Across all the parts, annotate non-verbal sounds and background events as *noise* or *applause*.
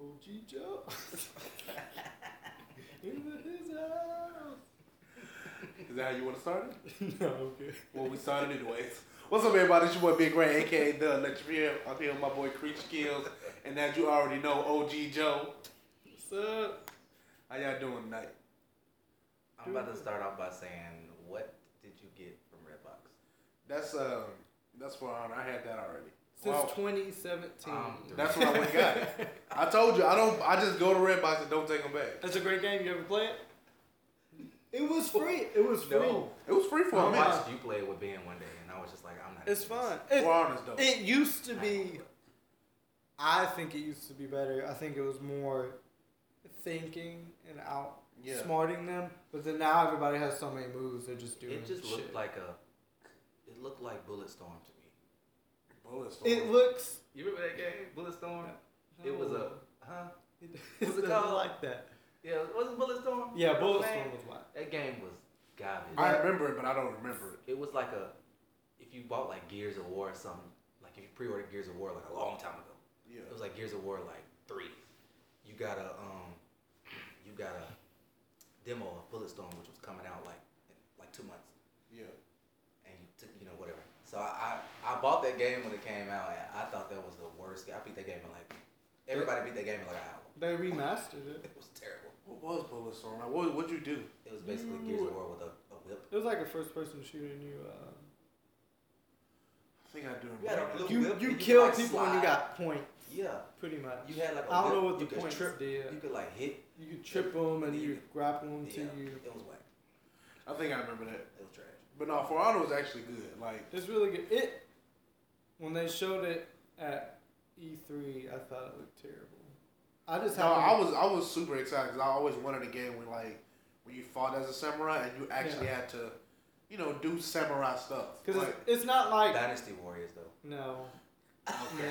OG *laughs* Joe. In his house. Is that how you want to start it? *laughs* no, okay. Well, we started anyways. What's up, everybody? It's your boy Big Ray, aka The Electric I'm here with my boy Creech Skills, and as you already know, OG Joe. What's up? How y'all doing tonight? I'm about to start off by saying, what did you get from Redbox? That's um, that's for honor. I had that already. Since Wow. 2017. Um, That's what I went and got. I told you I don't. I just go to Redbox and don't take them back. That's a great game. You ever play it? It was free. It was free. No. It was free for I a minute. watched you play it with Ben one day, and I was just like, I'm not. It's doing this. fun. It, For honors though. it used to be. I think it used to be better. I think it was more thinking and Yeah. outsmarting them. But then now everybody has so many moves. They're just doing It just shit. looked like a. It looked like Bulletstorm to me. Bullets. It looks. You remember that game, Bulletstorm? It was a. Huh? It, What's it *laughs* doesn't called? like that. Yeah, was it Bulletstorm? Yeah, That was? Bulletstorm was what? That game was garbage. I remember it, but I don't remember it. It was like a. If you bought like Gears of War or something, like if you pre-ordered Gears of War like a long time ago, Yeah. It was like Gears of War like three. You got a um, you got a demo of Bulletstorm, which was coming out like in like two months, Yeah. and you took you know whatever. So I, I I bought that game when it came out, and I thought that was the worst. game. I beat that game in like everybody beat that game in like an hour. They remastered it. It was terrible. What was Bulletstorm? Like, what what'd you do? It was basically Gears of War with a, a whip. It was like a first-person shooter, and you uh, I think I do You remember. blue- you you you killed like, people when you got points, Yeah, pretty much. you had like a I don't whip. know what the could points trip. did. You could like hit. You could trip them and you grapple them to you. it was whack. I think I remember that. It was trash. But no, For Honor was actually good. Like, It's really good. It when they showed it at E3, I thought it looked terrible. I just no. I was I was super excited because I always wanted a game where like when you fought as a samurai and you actually Yeah. had to, you know, do samurai stuff. because Like, it's, it's not like Dynasty Warriors though. no, okay.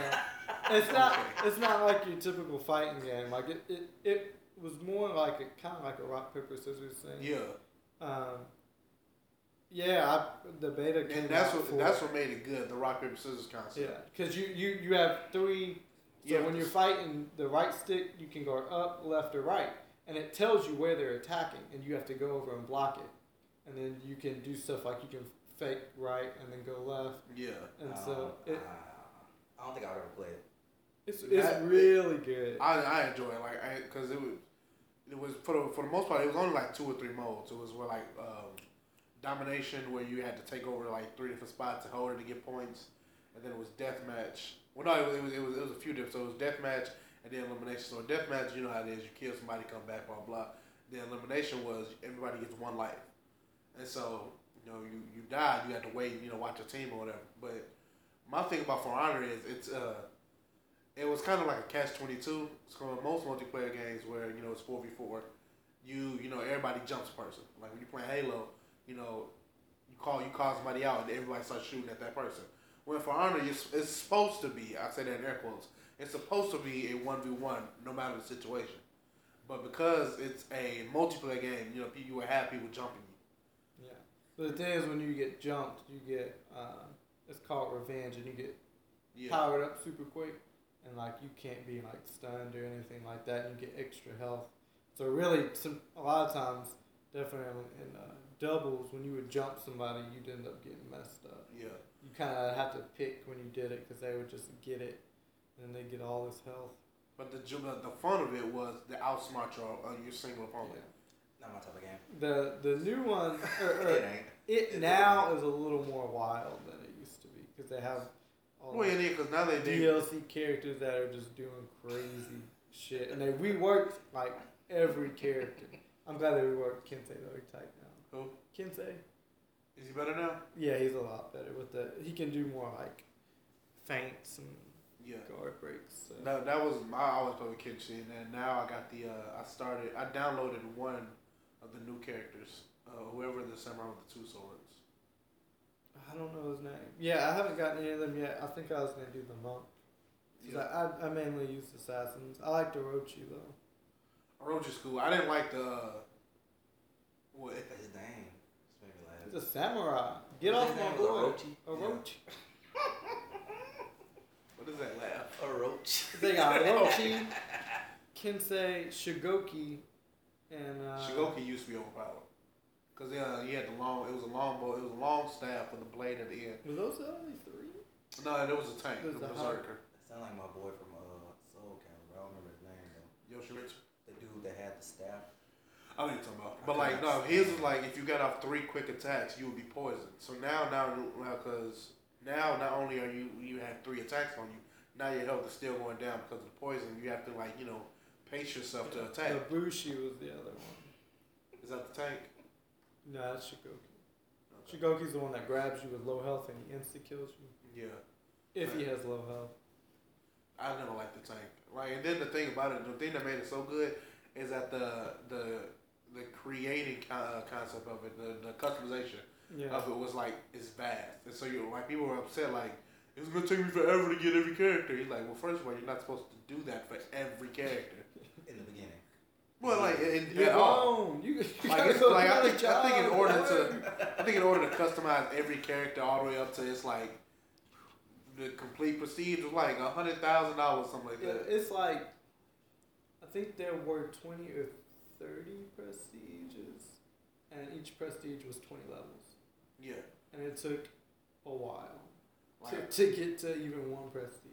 no, it's not. *laughs* It's not like your typical fighting game. Like it, it, it was more like a kind of like a rock paper scissors thing. yeah, Um, yeah, I, the beta came and that's out what that's what made it good. The rock paper scissors concept. Yeah, because you, you you have three. So Yeah, when you're fighting, the right stick you can go up, left, or right, and it tells you where they're attacking, and you have to go over and block it, and then you can do stuff like you can fake right and then go left, Yeah. and Um, so it, uh, I don't think I would ever play it. it's it's That- really good. I, I enjoy it like I because it was it was for the for the most part it was only like two or three modes. It was where like um, domination where you had to take over like three different spots and hold it to get points, and then it was deathmatch. Well, no, it was, it was it was it was a few different. So it was deathmatch and then elimination. So deathmatch, you know how it is. You kill somebody, come back, blah blah. The elimination was everybody gets one life, and so you know you you died, you had to wait, you know, watch your team or whatever. But my thing about For Honor is it's uh it was kind of like a catch twenty two. Going most multiplayer games where you know it's four v four. You you know everybody jumps a person. Like when you play Halo, you know you call you call somebody out and everybody starts shooting at that person. When For Honor, it's, supposed to be. I say that in air quotes. It's supposed to be a one v one, no matter the situation. But because it's a multiplayer game, you know you will have people jumping you. yeah. So the thing is, when you get jumped, you get uh, it's called revenge, and you get Yeah. powered up super quick, and like you can't be like stunned or anything like that. And you get extra health. So really, some a lot of times, definitely in uh, doubles, when you would jump somebody, you'd end up getting messed up. Yeah. You kind of have to pick when you did it because they would just get it, and they get all this health. But the ju- the fun of it was the outsmart your uh, your single opponent. Not my type of game. The the new one, or, *laughs* or It ain't. it now is a little more wild than it used to be because they have all Well, the yeah, because now they do. DLC characters that are just doing crazy shit, and they reworked like every character. I'm glad they reworked Kensei though. He's tight now. Who? Kensei. Is he better now? Yeah, he's a lot better with the. He can do more like feints and Yeah. guard breaks. So. That, that was I always play with and then now I got the uh, I started I downloaded one of the new characters, uh, whoever the samurai with the two swords. I don't know his name. Yeah, I haven't gotten any of them yet. I think I was gonna do the monk. Yeah, I, I, I mainly use assassins. I like the Orochi though. Orochi's cool. I didn't like the uh, what His name. Just made me laugh. He's a samurai. Get His off my was boy. Orochi? Orochi. *laughs* what is that laugh? A roach. *laughs* They got Orochi. *laughs* Kensei Shugoki and uh, Shugoki used to be overpowered. Cause yeah, he had the long. It was a long bow. It was a long staff with a blade at the end. Were those the only three? No, it was a tank. There's the a berserker. That sound like my boy from uh, Soul Calibur. I don't remember his name though. Yoshimitsu. The dude that had the staff. I know you're talking about. But like no, his was like if you got off three quick attacks, you would be poisoned. So now, now, because now not only are you you have three attacks on you, now your health is still going down because of the poison. You have to like you know pace yourself to attack. Ibushi was the other one. Is that the tank? No, that's Shugoki. Shugoki's the one that grabs you with low health and he insta kills you. Yeah. If he has low health. I never liked the tank. Like, and then the thing about it, the thing that made it so good is that the the the creating con- uh, concept of it, the, the customization Yeah. of it was like it's vast, and so you like people were upset like it's gonna take me forever to get every character. He's like, well, first of all, you're not supposed to do that for every character. In the beginning. Well, like in, You're at all. You, you Like, it's, like I think I think in order to I think in order to customize every character all the way up to it's like the complete prestige was like a hundred thousand dollars something like that. it's like I think there were twenty or thirty prestiges, and each prestige was twenty levels, Yeah. and it took a while Like, to, to get to even one prestige.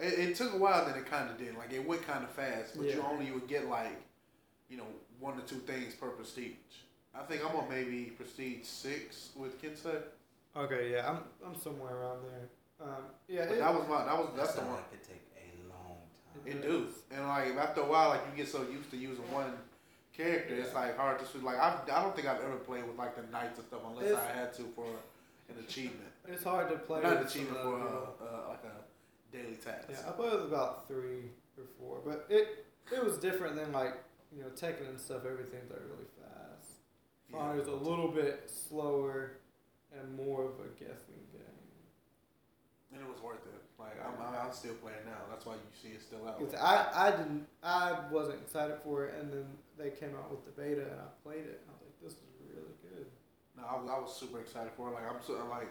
It, it took a while, then it kind of did. Like it went kind of fast, but you only would get like, you know, one or two things per prestige. I think I'm on maybe prestige six with Kensei. Okay, yeah, I'm I'm somewhere around there. Um, yeah, But it, that was my that was That that's the one. like it take a long time. It does, and like after a while, like you get so used to using one character, it's like hard to switch. Like I, I don't think I've ever played with like the knights and stuff unless It's- I had to for an achievement, it's hard to play. not an achievement for the- uh, uh, like a daily task. Yeah, I played with about three or four, but it it was different than like you know Tekken and stuff. Everything's like really fast. Fire's a little bit slower and more of a guessing game. and it was worth it. Like I'm, I'm, I'm still playing now. That's why you see it still out. 'Cause I I didn't I wasn't excited for it, and then they came out with the beta, and I played it, and I was like, this is really good. No, I was, I was super excited for it. Like I'm so like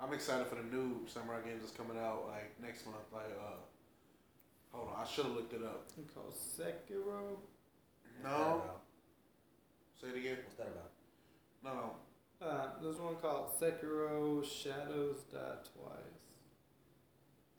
I'm excited for the new samurai games that's coming out like next month. Like uh, hold on, I should have looked it up. It's called Sekiro. What's No, say it again. What's that about? No, no. Uh, there's one called Sekiro Shadows Die Twice.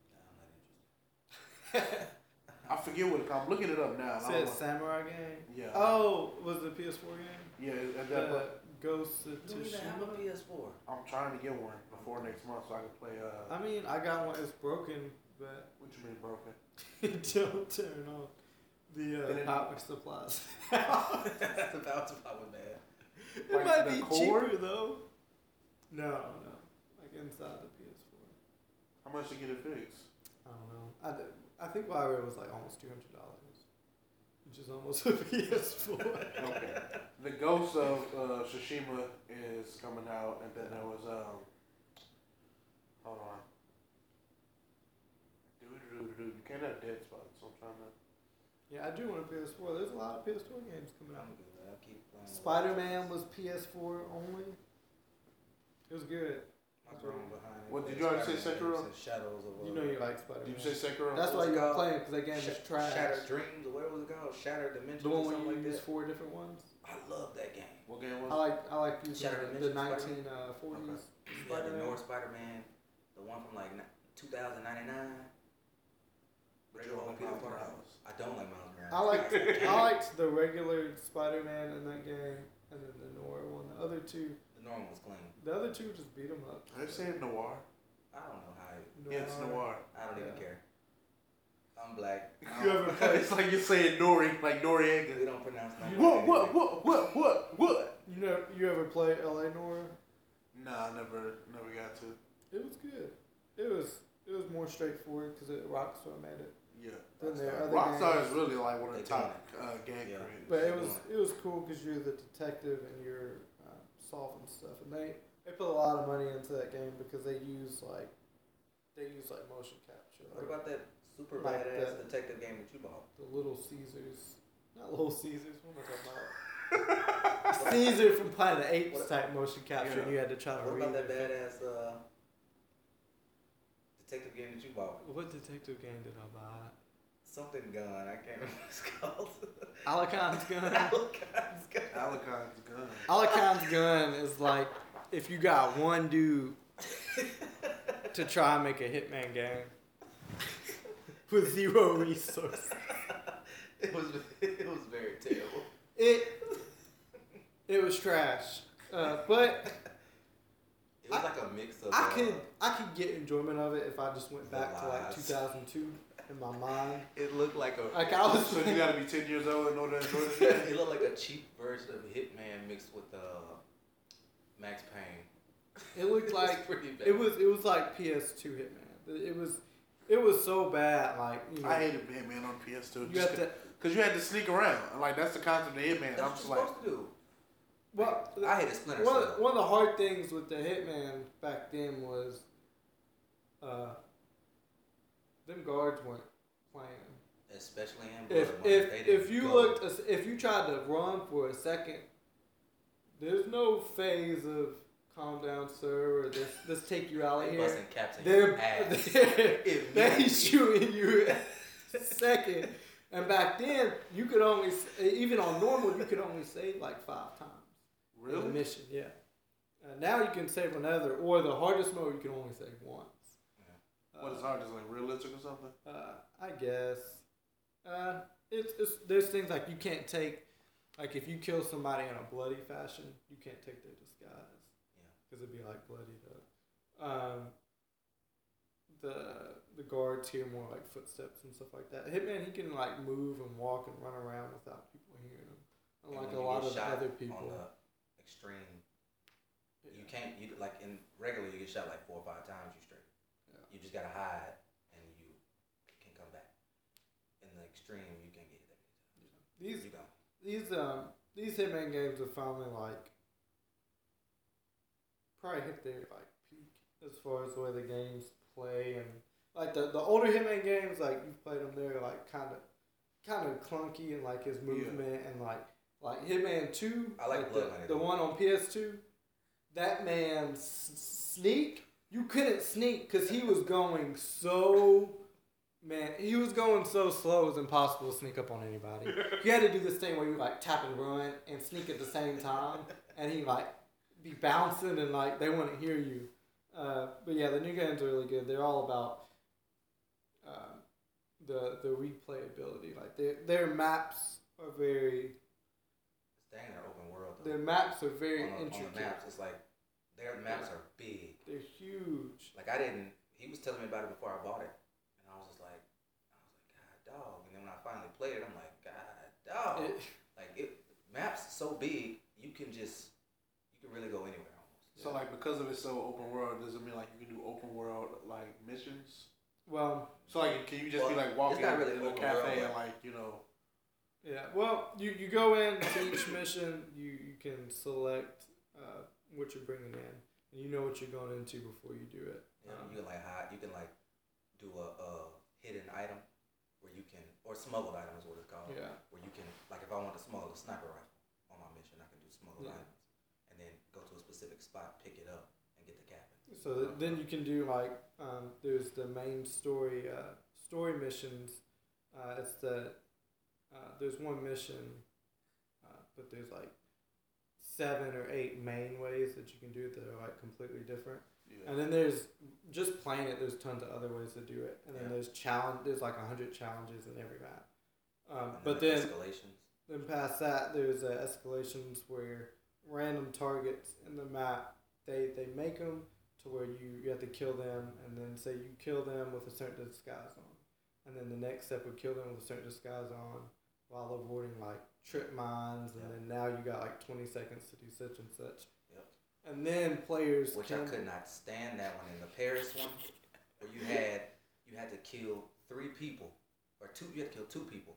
Nah, I'm not interested. I forget what it. I'm looking it up now. and I Said don't samurai game. Yeah. Oh, was it a PS4 game? Yeah, and that, The Ghost of You don't even have a PS4. I'm trying to get one before next month so I can play. Uh, I mean, I got one. It's broken, but what you mean broken? *laughs* it don't turn on. The And uh, it- power supplies. *laughs* *laughs* That's about to pop with that. It Like might be cord? cheaper though. No, no, like inside the PS4. How much to get it fixed? I don't know. I, d- I think why was like almost two hundred dollars, which is almost *laughs* a PS4. Okay. the Ghost of uh, Tsushima is coming out, and then there was um. Hold on. You can't have dead spots, so I'm trying to. yeah, I do want a PS4. There's a lot of PS4 games coming out. I'm good. I'll keep playing. Spider Man was PS4 only. It was good. My grown behind. What, did you already say Spider-Man Sekiro? Shadows of. You uh, know you like Spider Did you say Sekiro? That's why you were playing because that game is Sh- trash. Shattered Dreams, or what was it called? Shattered Dimensions, The one where you like use four different ones. I love that game. What game was? I like I like using Shattered the, the Dimensions, 1940s. Yeah, the Spider-Man. North Spider-Man, the one from like 2099. But you don't like Miles I don't like Miles Morales. I like *laughs* I liked the regular Spider Man in that game, and then the Noir one. The other two, The was clean. the other two just beat them up. They say noir. I don't know how. It, Yeah, it's noir. I don't even care. I'm black. I You don't- ever *laughs* it's like you're saying Nori, like we They don't pronounce that. What, what, what, what, what, what? You know, you ever play L.A. Noire? Nah, I never, never got to. It was good. It was it was more straightforward because it Rockstar made it. Yeah. Then there are other Rockstar games. is really like one of the They top uh, game Yeah. But it was it was cool because you're the detective and you're solving stuff, and they they put a lot of money into that game because they use like they use like motion capture, What like about that super Like badass the- detective game that you bought? the Little Caesars, not Little Caesars. What am I talking about? *laughs* Caesar from Planet of the Apes What- type motion capture, and you had to try to What about that it. badass uh, detective game that you bought? What detective game did I buy? Something gun. I can't remember what it's called. *laughs* Alekhine's gun. Alekhine's gun. Alekhine's gun. Alekhine's gun is like if you got one dude to try and make a hitman game *laughs* with zero resources. *laughs* It was it was very terrible. It it was trash. Uh, but It was I- like a mix of. I uh, could I could get enjoyment of it if I just went back to like 2002 in my mind. It looked like a. Like I was So you gotta be ten years old in order to enjoy *laughs* this. it looked like a cheap version of Hitman mixed with uh, Max Payne. It looked *laughs* was like pretty bad. it was it was like PS2 Hitman. It was it was so bad. Like you know, I hated Hitman on PS2 you have to. because you had to sneak around. Like that's the concept of Hitman. That's I'm what just you're like, supposed to do. Well, I hated Splinter one, Cell. one of the hard things with the Hitman back then was, uh, them guards weren't playing. Especially in Blood If Money, if if you go. looked if you tried to run for a second, there's no phase of calm down, sir, or this let's take you out of they here. busting caps in They're your ass. *laughs* *laughs* they Immediately. shooting you *laughs* second. And back then, you could only even on normal, you could only save like five times. in the really? mission, yeah. Uh, now you can save another, or the hardest mode you can only save once. What is hard? Is like realistic or something? Uh, I guess. Uh, it's, it's there's things like you can't take, like if you kill somebody in a bloody fashion, you can't take their disguise. Yeah. Because it'd be like bloody up. Um, the the guards hear more like footsteps and stuff like that. Hitman he can like move and walk and run around without people hearing him, unlike a lot of other people. On the extreme, you can't. You like in regular, you get shot like four or five times. You. Yeah. You just gotta hide, and you can come back. In the extreme, you can get it. These You go. these um these Hitman games are finally like probably hit their like peak as far as the way the games play and like the the older Hitman games like you've played them they're like kind of kind of clunky and like his Yeah. movement and like like Hitman Two I like the, Blood Money, the one on PS2 that man s- sneak you couldn't sneak because he was going so Man, he was going so slow it was impossible to sneak up on anybody. You had to do this thing where you like tap and run and sneak at the same time, and he like be bouncing and like they wouldn't hear you. Uh, but yeah, the new games are really good. They're all about uh, the the replayability. Like their their maps are very in their open world. Though. their maps are very on, the, on the maps, it's like their maps are big. They're huge. Like I didn't. He was telling me about it before I bought it, and I was just like, I was like, God, dog. And then when I finally played it, I'm like, God, dog. It- *laughs* like it, maps so big, you can just, you can really go anywhere almost. So like because of it's so open world, does it mean like you can do open world like missions? well, So like can you just be like walking it's not really in a cafe world, and like you know Yeah, well, you, you go in to each mission, you, you can select uh, what you're bringing in, and you know what you're going into before you do it. Yeah, Um, you can like hide. You can like do a, a hidden item where you can, or smuggled item is what it's called. yeah, Where you can, like, if I want to smuggle a sniper rifle on my mission, I can do smuggled Yeah. items, and then go to a specific spot, pick it up, and get the cabin. so th- then you can do like um, there's the main story uh, story missions. Uh, it's the uh, there's one mission, uh, but there's like seven or eight main ways that you can do it that are like completely different. yeah. And then there's just playing it. There's tons of other ways to do it. And then Yeah. there's challenge. There's like a hundred challenges in every map. Um, And but the then escalations. then past that, there's uh, escalations where random targets in the map they they make them to where you you have to kill them, and then say you kill them with a certain disguise on, and then the next step would kill them with a certain disguise on while avoiding like trip mines, and Yep. then now you got like twenty seconds to do such and such. Yep. And then players Which can I could not stand that one in the Paris one, where you had you had to kill three people or two. You had to kill two people,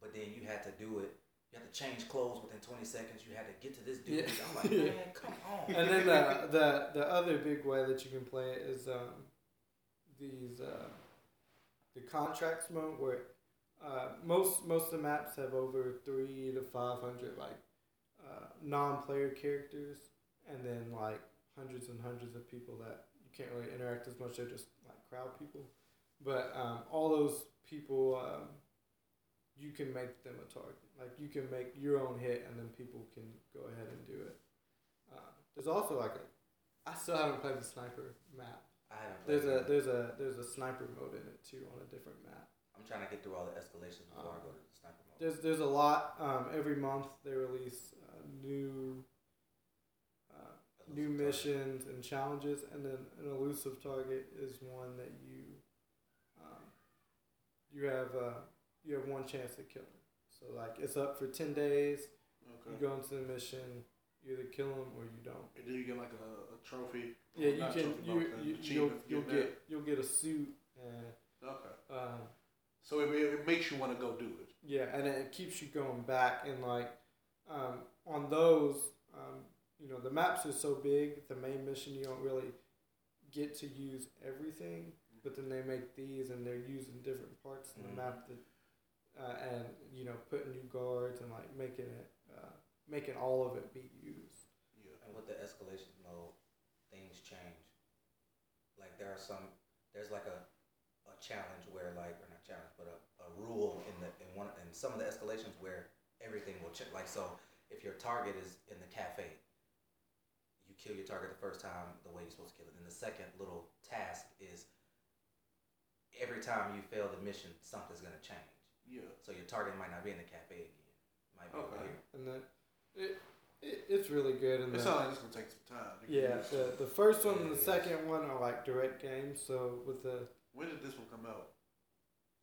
but then you had to do it. You had to change clothes within twenty seconds. You had to get to this dude. Yeah. I'm like, *laughs* man, come on. and then the, the the other big way that you can play it is um, these uh, the contracts mode where uh, most most of the maps have over three to five hundred like uh, non-player characters, and then like hundreds and hundreds of people that you can't really interact as much. They're just like crowd people, but um, all those people um, you can make them a target. Like you can make your own hit, and then people can go ahead and do it. Uh, there's also like a, I still haven't played the sniper map. I haven't There's a there's a there's a sniper mode in it too on a different map. I'm trying to get through all the escalations before I go to the sniper mode. There's there's a lot. Um, every month they release uh, new uh, new target. missions and challenges, and then an elusive target is one that you um, you have uh, you have one chance to kill him. So like it's up for ten days. Okay. You go into the mission, you either kill him or you don't. And then you get like a, a trophy. Yeah, you Not can trophy, you, but an you you'll, you'll getting get you'll get a suit and. Okay. um, So it, it makes you want to go do it. Yeah, and it keeps you going back and like um, on those, um, you know, the maps are so big. The main mission you don't really get to use everything, but then they make these and they're using different parts of the Mhm. map that, uh, and you know, putting new guards and like making it, uh, making all of it be used. Yeah. And with the escalation mode, things change. Like there are some, there's like a, a challenge where like, or not challenge, but a, a rule in the in one in some of the escalations where everything will check. Like so, if your target is in the cafe, you kill your target the first time the way you're supposed to kill it. And the second little task is every time you fail the mission, something's gonna change. Yeah. So your target might not be in the cafe again. It might be over Okay. here. And then it, it it's really good. And It the- sounds like it's gonna take some time. yeah, the the first one and the Yeah. second one are like direct games. So with the When did this one come out?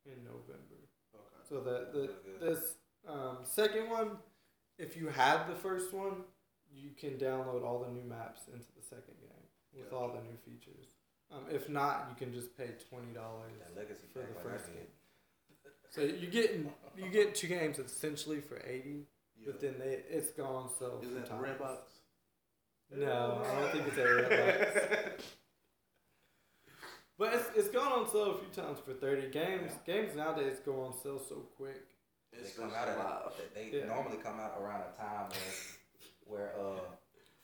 in November. So the the this um, second one, if you have the first one, you can download all the new maps into the second game with all the new features. Um, if not, you can just pay twenty dollars for the first game. So you getting you get two games essentially for eighty, Yeah. but then they it's gone so. Is that the red times. box? No, I don't think it's a red box. *laughs* But it's, it's gone on sale a few times for thirty games. Games nowadays go on sale so quick. They It's come out at live. a, they Yeah. normally come out around a time where, where uh,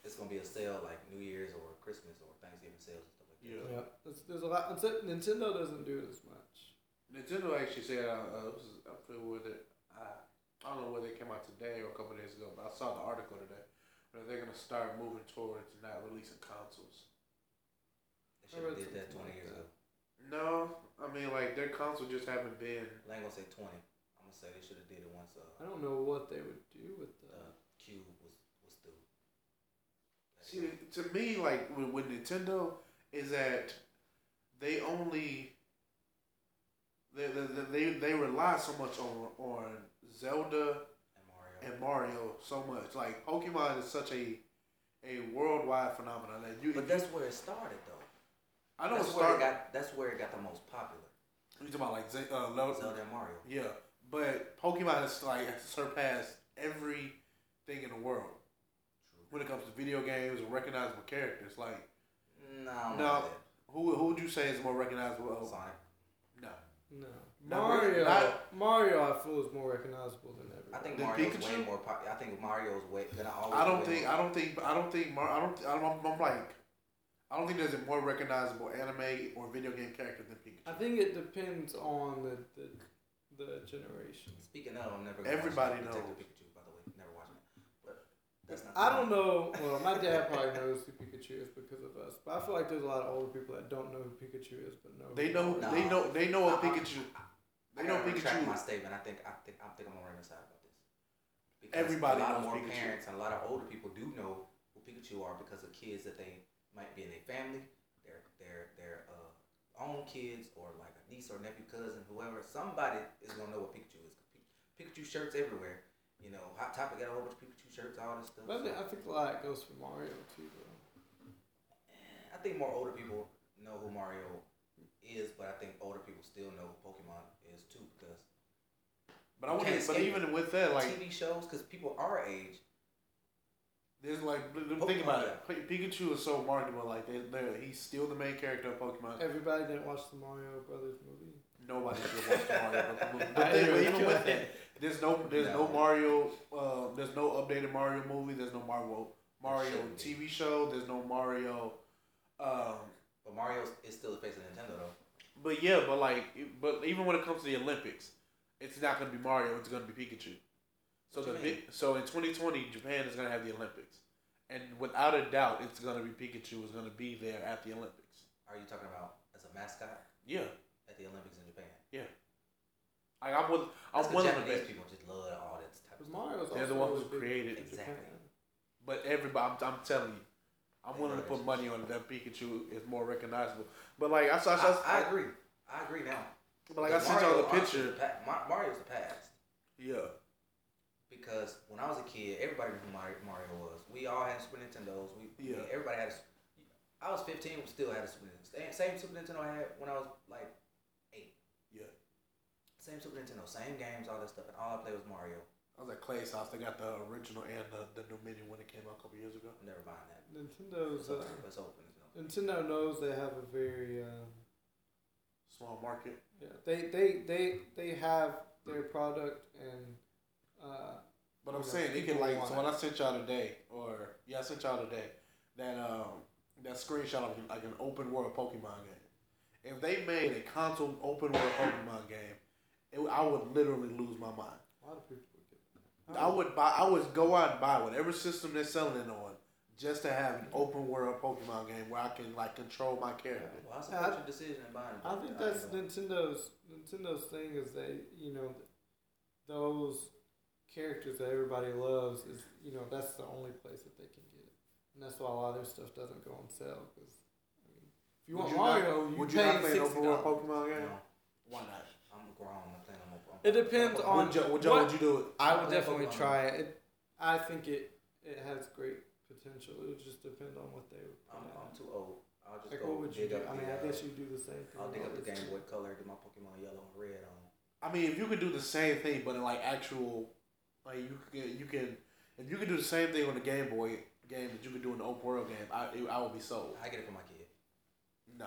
it's gonna be a sale like New Year's or Christmas or Thanksgiving sales and stuff like that. Yeah. Yeah, there's, there's a lot. Nintendo- Nintendo doesn't do it as much. Nintendo actually said uh, uh, this is- I'm familiar with it. I, I don't know whether it came out today or a couple days ago, but I saw the article today. But they're gonna start moving towards not releasing consoles. They should have did that something twenty like years that. ago. No, I mean like their console just haven't been. I ain't gonna say twenty. I'm gonna say they should have did it once. Uh, I don't know what they would do with the that. cube was was through. See, to me, like with, with Nintendo, is that they only they, they, they, they rely so much on on Zelda and Mario. and Mario so much. Like Pokemon is such a a worldwide phenomenon that you. but that's where it started though. I know it that's where it got. That's where it got the most popular. You talking about like Ze- uh, Lo- Zelda and Mario. Yeah, but Pokemon has like surpassed everything in the world True. when it comes to video games and recognizable characters. Like No, No. who who would you say is more recognizable? that. of- Sonic. No, No, Not Mario. not- Mario, I feel is more recognizable than ever. I think The Mario's Pikachu? way more. Pop- I think Mario's way. Gonna always. I don't think more- I don't think I don't think Mar- I don't I don't I'm, I'm like I don't think there's a more recognizable anime or video game character than Pikachu. I think it depends on the the, the generation. Speaking of, I'm never. Everybody watching Detective knows. Pikachu, by the way, never watching it. But that's not. I don't know. Well, my dad *laughs* probably knows who Pikachu is because of us, but I feel like there's a lot of older people that don't know who Pikachu is, but know. They know No. they know they know a I- I- Pikachu. I They know gotta retract my statement. I think I think I think I'm on Raymond's side about this. Because Everybody a lot knows of more Pikachu. parents and a lot of older people do know who Pikachu are because of kids that they might be in their family, their their their uh, own kids, or like a niece or nephew, cousin, whoever. Somebody is gonna know what Pikachu is. Pikachu shirts everywhere. You know, Hot Topic got a whole bunch of Pikachu shirts, all this stuff. But I think, so- I think a lot goes for Mario too, though. I think more older people know who Mario is, but I think older people still know who Pokemon is too because But I You would can't but even with that like TV shows because people our age. There's like think about it. Pikachu is so marketable. Like they they he's still the main character of Pokemon. Everybody didn't watch the Mario Brothers movie. Nobody should watch the Mario Brothers movie. *laughs* But, they, but even with care. that, there's no there's no, No. Mario. Uh, there's no updated Mario movie. There's no Mario Mario. TV show. There's no Mario. Um, But Mario is still the face of Nintendo though. But yeah, but like, but even when it comes to the Olympics, it's not gonna be Mario. It's gonna be Pikachu. So What the big, so in 2020, Japan is gonna have the Olympics, and without a doubt, it's gonna be Pikachu is gonna be there at the Olympics. Are you talking about as a mascot Yeah, at the Olympics in Japan? Yeah. Like I'm with, That's I'm 'cause willing to Japanese bet. people just love all that type of Because stuff. They're the also ones who created it. Exactly. But everybody, I'm, I'm telling you, I'm They willing to put money on it that Pikachu is more recognizable. But like I saw, I, I, saw, I agree. I agree now. but like I sent y'all the Mario, picture. the pa- Mario's the past. Yeah, Because when I was a kid, everybody knew who Mario, Mario was. We all had Super Nintendos. We, we- everybody had. A, s- I was 15, we still had a Super Nintendo. Same, same Super Nintendo I had when I was like eight. yeah. Same Super Nintendo, same games, all that stuff, and all I played was Mario. I was at Clay's house. They got the original and the, the new menu when it came out a couple years ago. Never buying that. Nintendo's It's uh. It's open. It's open. Nintendo knows they have a very um, Small market. yeah they they they they have their product and uh, But I'm saying it can like so when I sent y'all today, or yeah, I sent y'all today that um that screenshot of like an open world Pokemon game. If they made a console open world Pokemon game, it, I would literally lose my mind. a lot of people would get. I would buy. I would go out and buy whatever system they're selling it on, just to have an open world Pokemon game where I can like control my character. Well, I Yeah, support I- your decision in buying. I think that's Nintendo's Nintendo's thing is they you know those characters that everybody loves is you know that's the only place that they can get it, and that's why a lot of their stuff doesn't go on sale because I mean if you Would want you Mario not, you would you pay not play an sixty open world. Pokemon game? No, Why not? I'm grown. I'm playing. I'm open. It depends on Would you, would, you, what- would you do it? I would Play definitely Pokemon. try it. it. I think it it has great potential. It would just depend on what they would I'm. I'm too old. I'll just Like go what would you dig do? up I the. mean, I uh, guess you do the same thing. I'll dig up the Game Boy Color, get my Pokemon Yellow and Red on. I mean, if you could do the same thing, but in like actual, like you can, you can, if you could do the same thing on the Game Boy game that you could do in the open world game, I, I would be sold. I get it for my kid. Nah,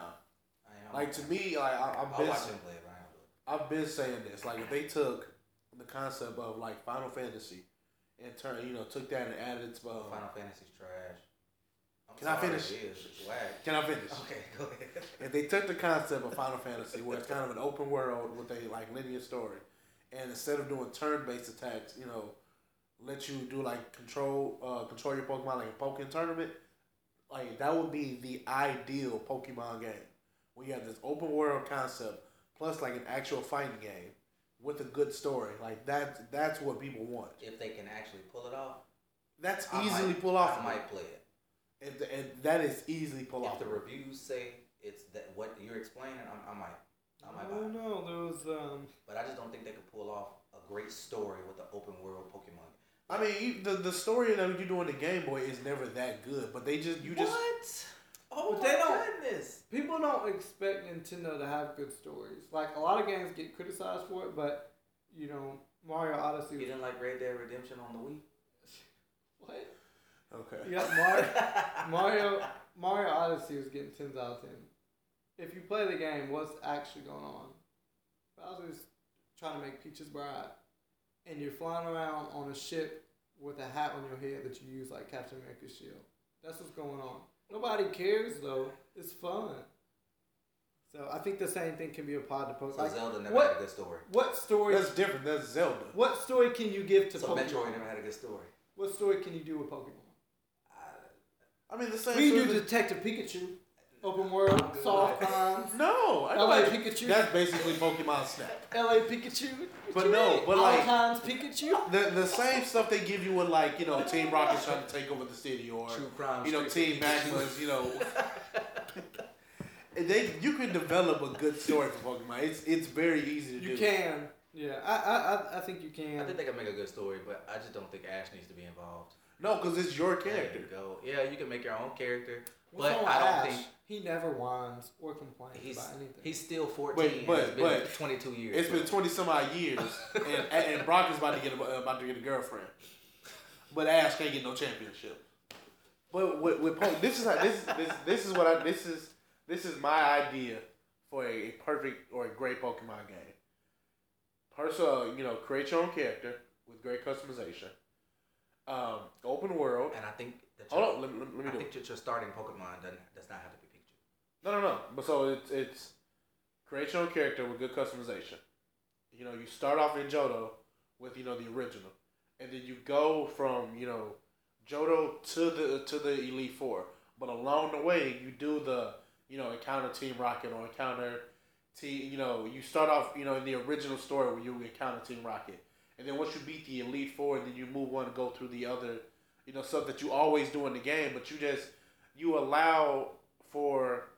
I like to me, like I, I've been, watch him play it, but I I've been saying this. Like if they took the concept of like Final Fantasy and turn, you know, took that and added it to, um, Final Fantasy's trash. I'm Can I sorry, finish? It is. It's whack. can I finish? Okay, *laughs* go ahead. If they took the concept of Final Fantasy, where it's kind of an open world with a like linear story, and instead of doing turn-based attacks, you know, let you do like control uh, control your Pokemon like a Pokemon tournament, like that would be the ideal Pokemon game. We have this open world concept plus like an actual fighting game with a good story. Like that that's what people want. If they can actually pull it off, That's I easily might- pull off. I might play it. And, and that is easily pull If off. the reviews say it's that what you're explaining, I, I might, I might I buy don't it. know. There was um. But I just don't think they could pull off a great story with the open world Pokemon. I mean, you, the the story that you do in the Game Boy is never that good, but they just you just what? Oh But my they don't- goodness! People don't expect Nintendo to have good stories. Like a lot of games get criticized for it, but you know Mario Odyssey. You Was, didn't like Red Dead Redemption on the Wii? *laughs* what? okay. Yeah, Mario. *laughs* Mario Mario Odyssey was getting tens out of ten. If you play the game, what's actually going on? Bowser's trying to make Peach's bride, and you're flying around on a ship with a hat on your head that you use like Captain America's shield. That's what's going on. Nobody cares though. It's fun. So I think the same thing can be applied to Pokemon. So Like, Zelda never what- had a good story. what story? That's different. That's Zelda. What story can you give to So Pokemon? Metroid never had a good story. What story can you do with Pokemon? I, I mean, the same. Thing. We story do that- Detective Pikachu, open world, I'm soft with no, I know LA that- Pikachu, That's basically Pokemon Snap. LA Pikachu. But no, mean? but All like- kinds Pikachu. The the same stuff they give you with like you know Team Rocket's trying to take over the city or True crime. you know Street Team Pikachu. Magma's you know. They you can develop a good story for Pokemon. It's it's very easy to do. You do. can. Yeah, I, I, I, I think you can. I think they can make a good story, but I just don't think Ash needs to be involved. No, because it's your There character. you go. Yeah, you can make your own character, What's but I don't Ash? think he never whines or complains he's about anything. he's still 14. But- and but- it's been but 22 years. It's been twenty some odd years, *laughs* and and Brock is about to get a, about to get a girlfriend, but Ash can't get no championship. But with, with Pokemon, this is how this is this this is what I this is this is my idea for a, a perfect or a great Pokemon game. Person, you know, create your own character with great customization. Um, open world. and I think Hold on, let, let, let me I do it. think that your starting Pokemon doesn't does not have to be Pikachu. No, no, no. But so it's it's create your own character with good customization. You know, you start off in Johto with you know the original, and then you go from you know Johto to the to the Elite Four. But along the way, you do the you know encounter Team Rocket or encounter T. You know, you start off you know in the original story where you encounter Team Rocket, and then once you beat the Elite Four, then you move on and go through the other you know stuff that you always do in the game. But you just you allow for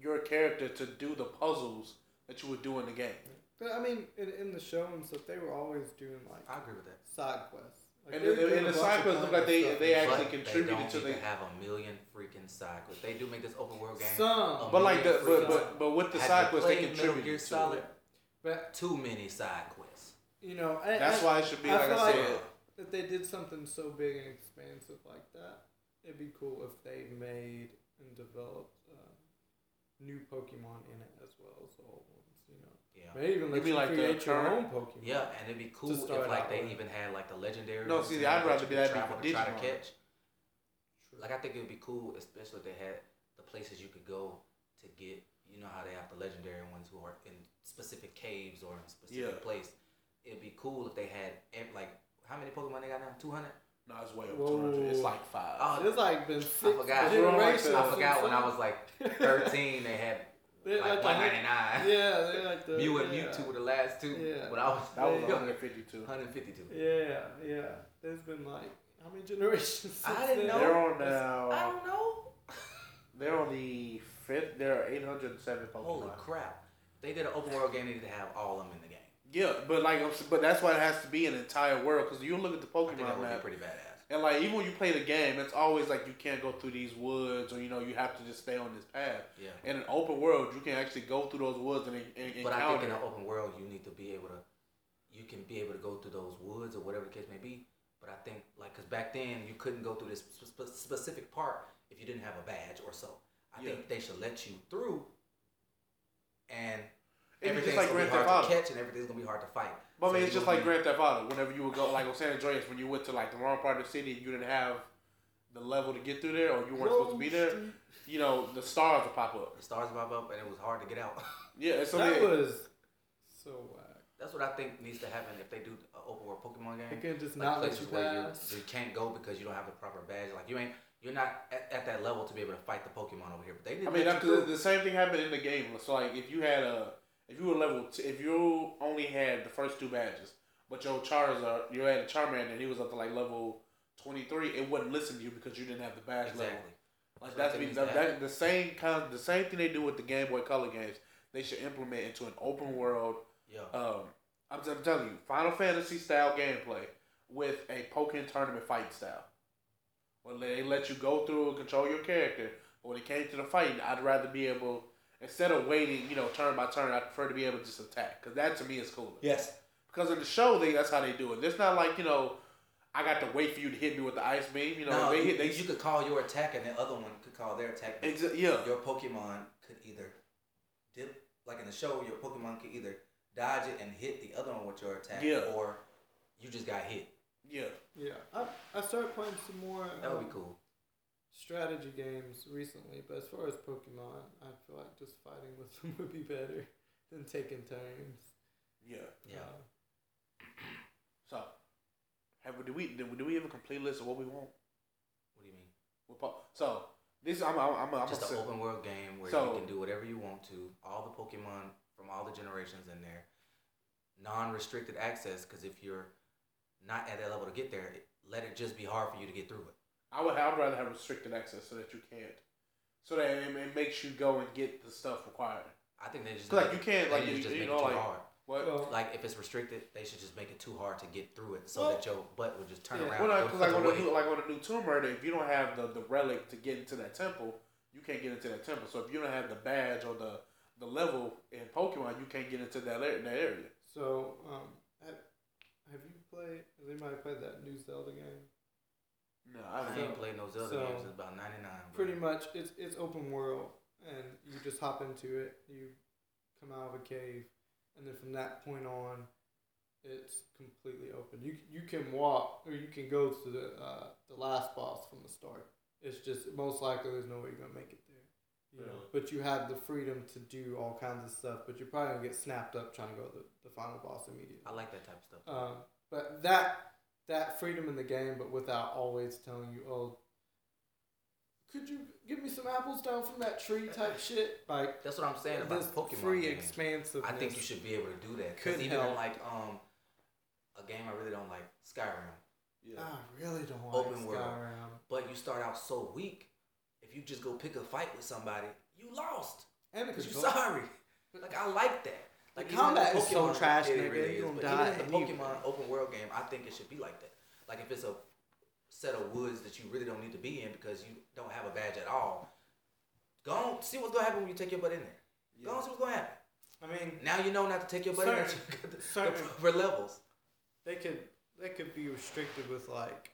your character to do the puzzles that you would do in the game. But I mean, in, in the show and stuff, they were always doing like I agree with that. side quests. Like, And they were the- and doing the a bunch side quests look like they- stuff they and actually stuff. contributed they don't to need the- to have a million freaking side quests. They do make this open world game. Some, But like the but but but with the Have side quests, they played Metal contribute Gear to Solid? it. but Too many side quests. you know, I, That's I, why it should be I like feel I like- said. If they did something so big and expansive like that, it'd be cool if they made and developed uh, new Pokemon in it as well as the old ones. You know, Yeah. maybe even You let you like the create your current- own Pokemon. Yeah, and it'd be cool if like out they with. even had like the legendary. No, see, in I'd there rather be could that be travel for to try to Digimon. catch. Like I think it would be cool, especially if they had the places you could go to get. You know how they have the legendary ones who are in specific caves or in specific Yeah. place. It'd be cool if they had like how many Pokemon they got now? Two hundred. No, it's way over two hundred. It's like five. Oh, It's like been six forgot. generations. I I since forgot when I was like *laughs* thirteen. They had They're like the one heck- Yeah, they're like the *laughs* Mew and yeah. Mewtwo were the last two. Yeah. When I was that was Yeah. one hundred fifty-two. 152. Yeah, yeah. There's been like how many generations? I didn't then? know. They're on now. I now. don't know. They're on the fifth. There are eight hundred and seven Pokemon. Holy crap! They did an open world game. They need to have all of them in the game. Yeah, but like, I'm but that's why it has to be an entire world because you look at the I think that Pokemon map, pretty badass. and like even when you play the game, it's always like you can't go through these woods or you know you have to just stay on this path. Yeah. In an open world, you can actually go through those woods and, and But I think in an open world, you need to be able to, you can be able to go through those woods or whatever the case may be. But I think, like, because back then you couldn't go through this sp- sp- specific part if you didn't have a badge or so. I Yeah. think they should let you through, and everything's like gonna be Grand hard Theft to Auto. catch and everything's gonna be hard to fight. But I So mean, you it's just gonna like be- Grand Theft Auto. Whenever you would go, like on San Andreas, when you went to like the wrong part of the city, you didn't have the level to get through there, or you weren't supposed to be there. You know, the stars would pop up. The stars pop up and it was hard to get out. *laughs* Yeah, so that was so whack. That's what I think needs to happen if they do an open world Pokemon game. They could just like not let places you where pass. you, you can't go because you don't have the proper badge. Like you ain't you're not at, at that level to be able to fight the Pokemon over here. But they didn't. I mean, let that's you the, through. the same thing happened in the game. So like, if you had a, if you were level, t- if you only had the first two badges, but your Charizard, you had a Charmander, and he was up to like level twenty three, it wouldn't listen to you because you didn't have the badge level. Like That's that's be, that, needs that, the same kind, the same thing they do with the Game Boy Color games. They should implement into an open world. Yeah. Um, I'm, I'm telling you, Final Fantasy style gameplay with a Pokemon tournament fight style. Well, they let you go through and control your character. But when it came to the fighting, I'd rather be able instead of waiting, you know, turn by turn. I prefer to be able to just attack because that to me is cooler. yes. Because in the show, they that's how they do it. It's not like you know, I got to wait for you to hit me with the ice beam. You know, no, they you, hit. They you could call your attack and the other one could call their attack. exa- yeah. Your Pokemon could either dip, like in the show, your Pokemon could either dodge it and hit the other one with your attack, Yeah. or you just got hit. Yeah. Yeah, I I started playing some more. That would um, be cool. Strategy games recently, but as far as Pokemon, I feel like just fighting with *laughs* them would be better than taking turns. Yeah. Yeah. Uh, So, have we, do we do we, do we have a complete list of what we want? What do you mean? So this I'm I'm I'm, I'm Just an open world game where So- you can do whatever you want to. All the Pokemon from all the generations in there. Non-restricted access because if you're not at that level to get there, it, let it just be hard for you to get through it. I would I would rather have restricted access so that you can't, so that it, it makes you go and get the stuff required. I think they just 'Cause, like, you can't, like, you- just you make know, it too like- hard. What? well, Like if it's restricted, they should just make it too hard to get through it, so Well- that your butt would just turn Yeah. around. Well, and because go like on the the new, like on the new Tomb Raider, if you don't have the, the relic to get into that temple, you can't get into that temple. So if you don't have the badge or the the level in Pokemon, you can't get into that ar- that area. so um, have, have you played? Has anybody played that new Zelda game? No, I I don't ain't played no Zelda so- games since about '99. Pretty much, it's it's open world, and you just hop into it. You come out of a cave, and then from that point on, it's completely open. You you can walk, or you can go to the uh, the last boss from the start. It's just most likely there's no way you're gonna make it there. You know, but you have the freedom to do all kinds of stuff. But you're probably gonna get snapped up trying to go to the, the final boss immediately. I like that type of stuff. Um, but that that freedom in the game, but without always telling you, oh, could you give me some apples down from that tree type *laughs* shit? Like That's what I'm saying about this Pokemon free games. expansiveness. I think you should be able to do that. Because Could even in like um, a game I really don't like, Skyrim. Yeah. I really don't like Open world. But you start out so weak. If you just go pick a fight with somebody, you lost. And Cause you control- sorry. *laughs* Like I like that. Like The combat is so trash, it nigga, really you is, die Even in the. Pokemon open world game, I think it should be like that. Like if it's a set of woods that you really don't need to be in because you don't have a badge at all, go on see what's gonna happen when you take your butt in there. Go on see what's gonna happen. I mean, Now you know not to take your butt in there. Certain- until you get the, certain- levels. they could they could be restricted with like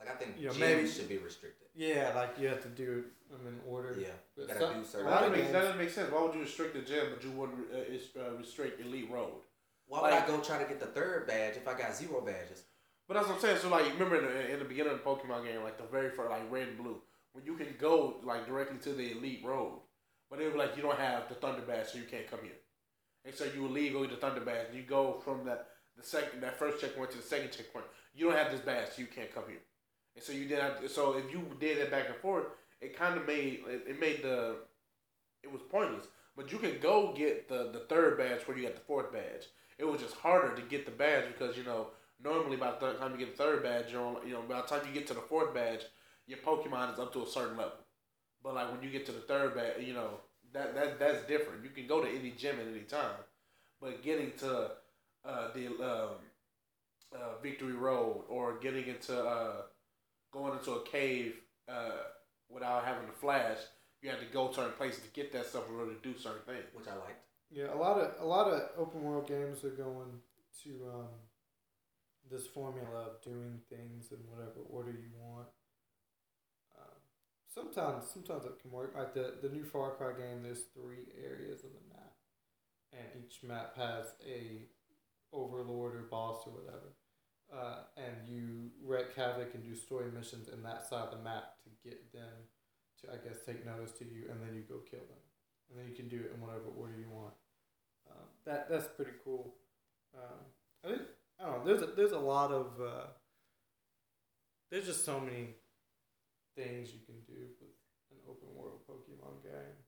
Like I think You know, gyms maybe- should be restricted. yeah, like you have to do them in order. Yeah, you gotta some- do certain. a Well, that, makes, that doesn't make sense. Why would you restrict the gym, but you wouldn't uh, is- uh, restrict Elite Road? Why would like- I go try to get the third badge if I got zero badges? But that's what I'm saying. So like, remember in the, in the beginning of the Pokemon game, like the very first, like Red and Blue, when you can go like directly to the Elite Road, but it was like you don't have the Thunder Badge, so you can't come here. And so you will leave, go get the Thunder Badge, and you go from that the second that first checkpoint to the second checkpoint. You don't have this badge, so you can't come here. And so you did. So if you did that back and forth, it kind of made it, it made the it was pointless. But you can go get the the third badge where you got the fourth badge. It was just harder to get the badge because you know normally by the time you get the third badge, you're on, you know by the time you get to the fourth badge, your Pokemon is up to a certain level. But like when you get to the third badge, you know that that that's different. You can go to any gym at any time, but getting to uh, the um, uh, Victory Road or getting into uh, going into a cave uh, without having to flash, you have to go certain places to get that stuff in order to do certain things. Which I liked. Yeah, a lot of a lot of open world games are going to um, this formula of doing things in whatever order you want. Um, sometimes, sometimes it can work. Like the the new Far Cry game, there's three areas of the map, and each map has a overlord or boss or whatever. Uh, and you wreak havoc and do story missions in that side of the map to get them to, I guess, take notice to you, and then you go kill them and then you can do it in whatever order you want. Um, that that's pretty cool. Um, I think I don't know. There's a, there's a lot of uh, there's just so many things you can do with an open world Pokemon game.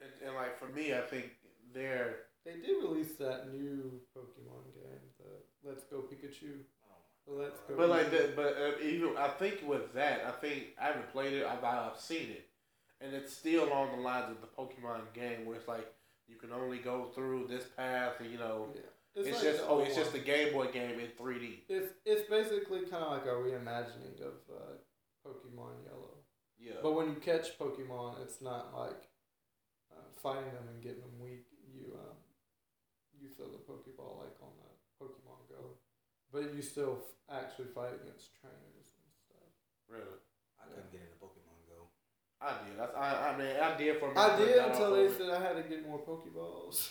And, and like for me, I think they're They did release that new Pokemon game, the Let's Go Pikachu. Let's Go. But like that, but uh, even I think with that, I think I haven't played it. I've, I've seen it, and it's still along the lines of the Pokemon game, where it's like you can only go through this path, and you know, yeah. it's, like just oh, it's just the Game Boy game in three D. It's it's basically kind of like a reimagining of uh, Pokemon Yellow. Yeah, But when you catch Pokemon, it's not like uh, fighting them and getting them weak. You um, you throw the Pokeball like on the Pokemon Go, but you still f- actually fight against trainers and stuff. really, I couldn't get into Pokemon Go. I did. That's, I, I mean, I did for. a I minute, I did but until now they I- said I had to get more Pokeballs.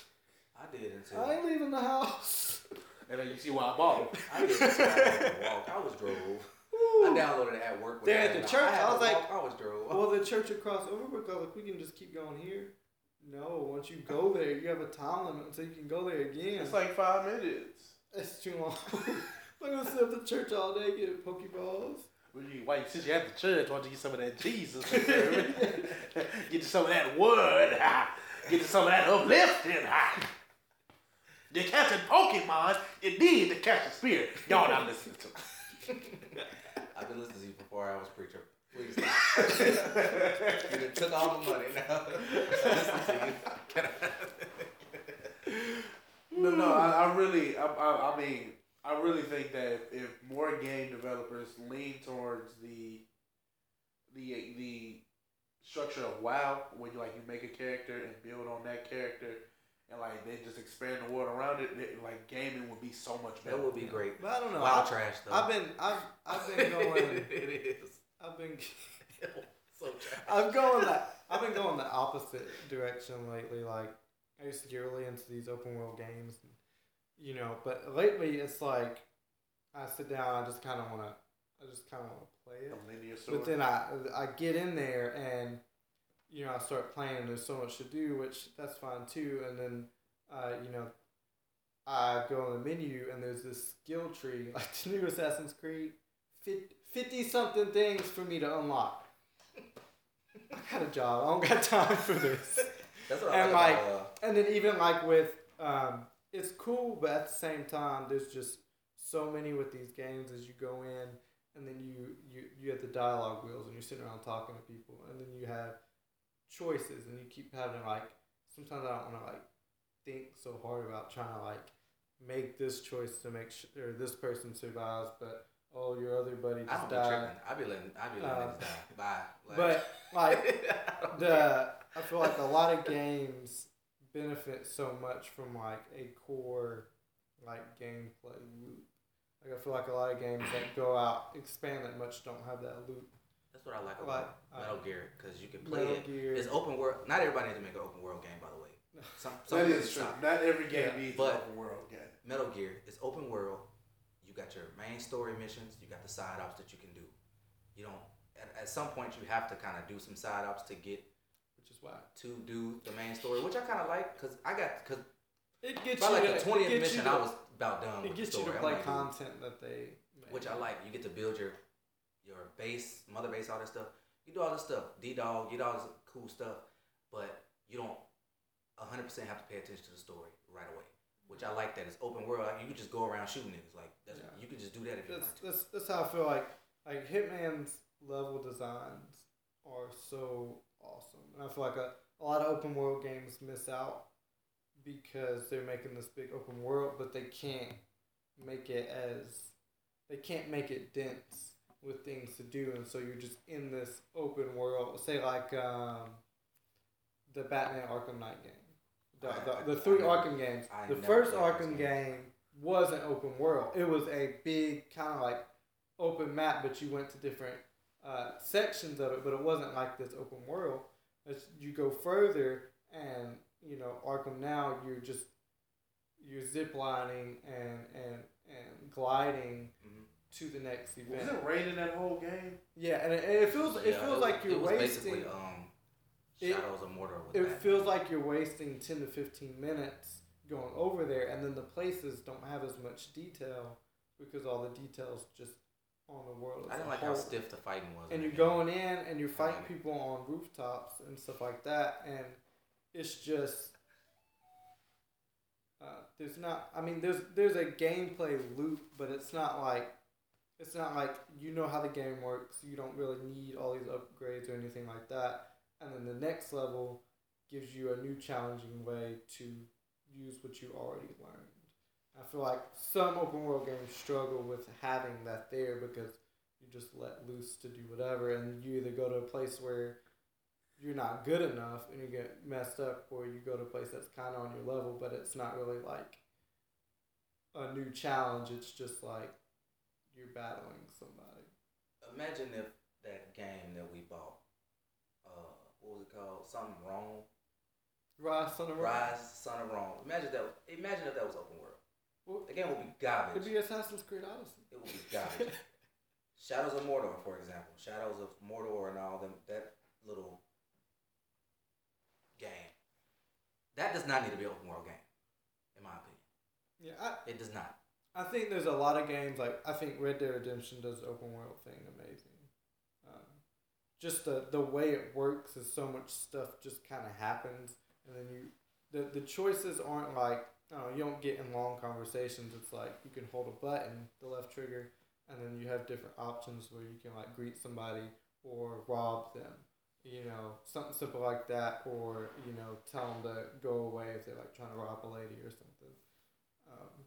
I did until I ain't leaving the house. And then you see why I bought them. I did until I had to walk. I was drove. I downloaded it at work. when There it at the came out. church, I, had I to was like- walk, I was drove. well, the church across over because like we can just keep going here. No, once you go there, you have a time limit until you can go there again. It's like five minutes. It's too long. I'm gonna sit at the church all day getting Pokeballs. Well, you, wait, since you at the church, why don't you get some of that Jesus? *laughs* get you some of that word. ha. Get you some of that uplifting. ha. You're catching Pokemon. You need to catch a spirit. Y'all not listening to me. *laughs* I've been listening to you for four hours, preacher. Please stop. *laughs* you done took all the money now. Listen to you. Can I- No, no, hmm. I, I really, I, I, I mean, I really think that if more game developers lean towards the, the, the structure of WoW, when you like you make a character and build on that character, and like they just expand the world around it, it like gaming would be so much better. That would be great. But I don't know. Wow, I, trash though. I've been, I've, I've been *laughs* going, it is I've been, *laughs* *laughs* so trash. I'm going that, I've been going the opposite direction lately. Like I used to get really into these open world games, and, you know. But lately, it's like I sit down, I just kind of want to, I just kind of want to play it. But then I I get in there and you know I start playing and there's so much to do, which that's fine too. And then uh, you know I go on the menu and there's this skill tree *laughs* like the new Assassin's Creed, 50 something things for me to unlock. I got a job. I don't got time for this. *laughs* That's what And, I like. like, uh, And then even like with um, it's cool, but at the same time, there's just so many with these games as you go in, and then you you you have the dialogue wheels, and you're sitting around talking to people, and then you have choices, and you keep having like sometimes I don't want to like think so hard about trying to like make this choice to make sure this person survives, but oh your other buddy I just don't be died. tripping. I be letting I be letting Um, die. Bye. Like, But like *laughs* I don't the I feel like a lot of games benefit so much from like a core like gameplay loop. Like I feel like a lot of games that go out expand that much don't have that loop. That's what I like Like, about uh, Metal Gear because you can play Metal it. Gear. It's open world. Not everybody needs to make an open world game, by the way. *laughs* Some, some That people is true. stop. Not every game Yeah, needs but- an open world game. Metal Gear is open world. You got your main story missions. You got the side ops that you can do. You don't. At, at some point, you have to kind of do some side ops to get why to do the main story, which I kind of like because I got because it gets by you like to, the twentieth mission, to, I was about done. it with gets the you to play like, content that they made. which I like. You get to build your your base, mother base, all that stuff. You do all this stuff, D dog, get all this cool stuff, but you don't hundred percent have to pay attention to the story right away. Which I like that it's open world. Like, you can just go around shooting niggas. Like that's, Yeah. you can just do that if you want to. that's that's how I feel like like Hitman's level designs are so awesome, and I feel like a, a lot of open world games miss out because they're making this big open world, but they can't make it as they can't make it dense with things to do, and so you're just in this open world. Say like um, the Batman Arkham Knight game, the, I- the, the three I Arkham games. The first Arkham game was an open world. It was a big kind of like open map, but you went to different uh, sections of it. But it wasn't like this open world. As you go further, and you know Arkham now, you're just you're ziplining and and and gliding Mhm. to the next Was event. it raining that whole game? Yeah, and it, and it feels it Yeah, feels was- like you're it was wasting. basically um, It- Shadows of Mordor. With it Batman. feels like you're wasting 10 to 15 minutes going over there and then the places don't have as much detail because all the details just on the world I didn't like whole. how stiff the fighting was. and you're going in and you're fighting people on rooftops and stuff like that and it's just uh, there's not i mean there's there's a gameplay loop but it's not like it's not like you know how the game works you don't really need all these upgrades or anything like that and then the next level gives you a new challenging way to use what you already learned i feel like some open world games struggle with having that there because you just let loose to do whatever and you either go to a place where you're not good enough and you get messed up or you go to a place that's kind of on your level but it's not really like a new challenge it's just like you're battling somebody Imagine if that game that we bought, uh, what was it called? Something wrong. rise on the Ryse, Son of Rome. Imagine that. Imagine if that was open world. Well, The game would be garbage. it'd be assassin's creed odyssey It would be garbage. *laughs* Shadows of Mordor, for example. Shadows of Mordor and all them. That little game. That does not need to be an open world game, in my opinion. yeah I, It does not. I think there's a lot of games like I think Red Dead Redemption does the open world thing amazing. Um, just the the way it works is so much stuff just kind of happens, and then you the the choices aren't like oh you don't get in long conversations. It's like you can hold a button, the left trigger, and then you have different options where you can like greet somebody or rob them. You know, something simple like that, or you know, tell them to go away if they're like trying to rob a lady or something. Um,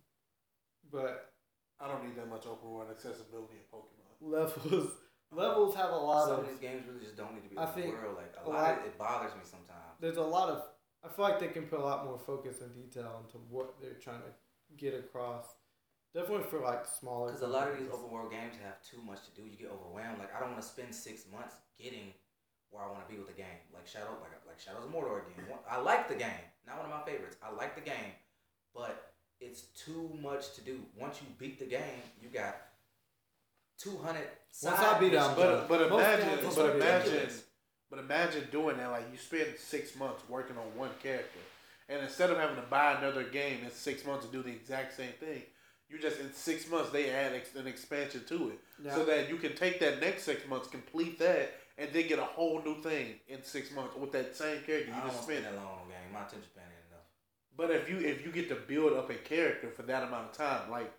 but I don't need that much open world accessibility in Pokemon. levels levels have a lot Some of of these games really just don't need to be I open think world. Like a, a lot, lot- of, it bothers me sometimes. there's a lot of I feel like they can put a lot more focus and detail into what they're trying to get across. Definitely for like smaller. Because a lot of these open world games have too much to do. You get overwhelmed. Like I don't want to spend six months getting where I want to be with the game. Like Shadow, like like Shadows of Mordor again. I like the game. Not one of my favorites. I like the game, but it's too much to do. Once you beat the game, you got two hundred. Once I beat it, But but imagine but imagine ridiculous. But imagine doing that. Like you spend six months working on one character, and instead of having to buy another game in six months to do the exact same thing, you just in six months they add ex- an expansion to it, Yeah. so that you can take that next six months, complete that, and then get a whole new thing in six months with that same character. I You don't just spend spent. that long on game. My attention span ain't enough. But if you if you get to build up a character for that amount of time, like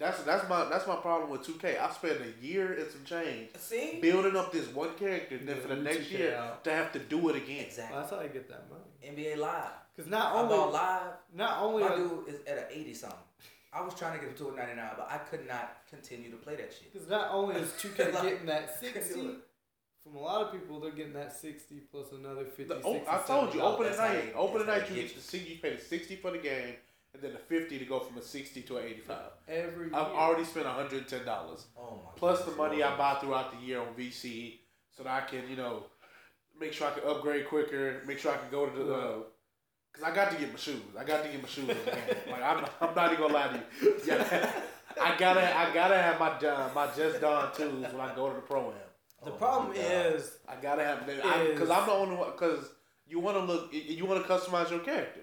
that's that's my that's my problem with two K. I spent a year and some change See? building up this one character, and then Yeah, for the new next 2K year out. to have to do it again. Exactly. Well, that's how you get that money. NBA Live. Because not I bought only Live. not only My are- dude is at an 80 something. I was trying to get him to a 99, but I could not continue to play that shit. Because not only is 2K *laughs* getting that *laughs* 60, from a lot of people, they're getting that 60 plus another 50, The, 60, oh, I told you, $70. opening That's how night, they- opening that's how night, they you get get you. the sixty, you pay the sixty for the game, and then the fifty to go from a sixty to an eighty-five. Every year. I've already spent one hundred and ten dollars Oh my plus the money I buy throughout the year on VC, so that I can, you know, make sure I can upgrade quicker, make sure I can go to the. Uh, Cause I got to get my shoes. I got to get my shoes. in the game. *laughs* Like I'm, I'm not even gonna lie to you. Yeah, *laughs* I gotta, I gotta have my uh, my Just Don twos when I go to the pro am. the Oh problem God. is, I gotta have that Is- because I'm the only one. Because you want to look, you want to customize your character,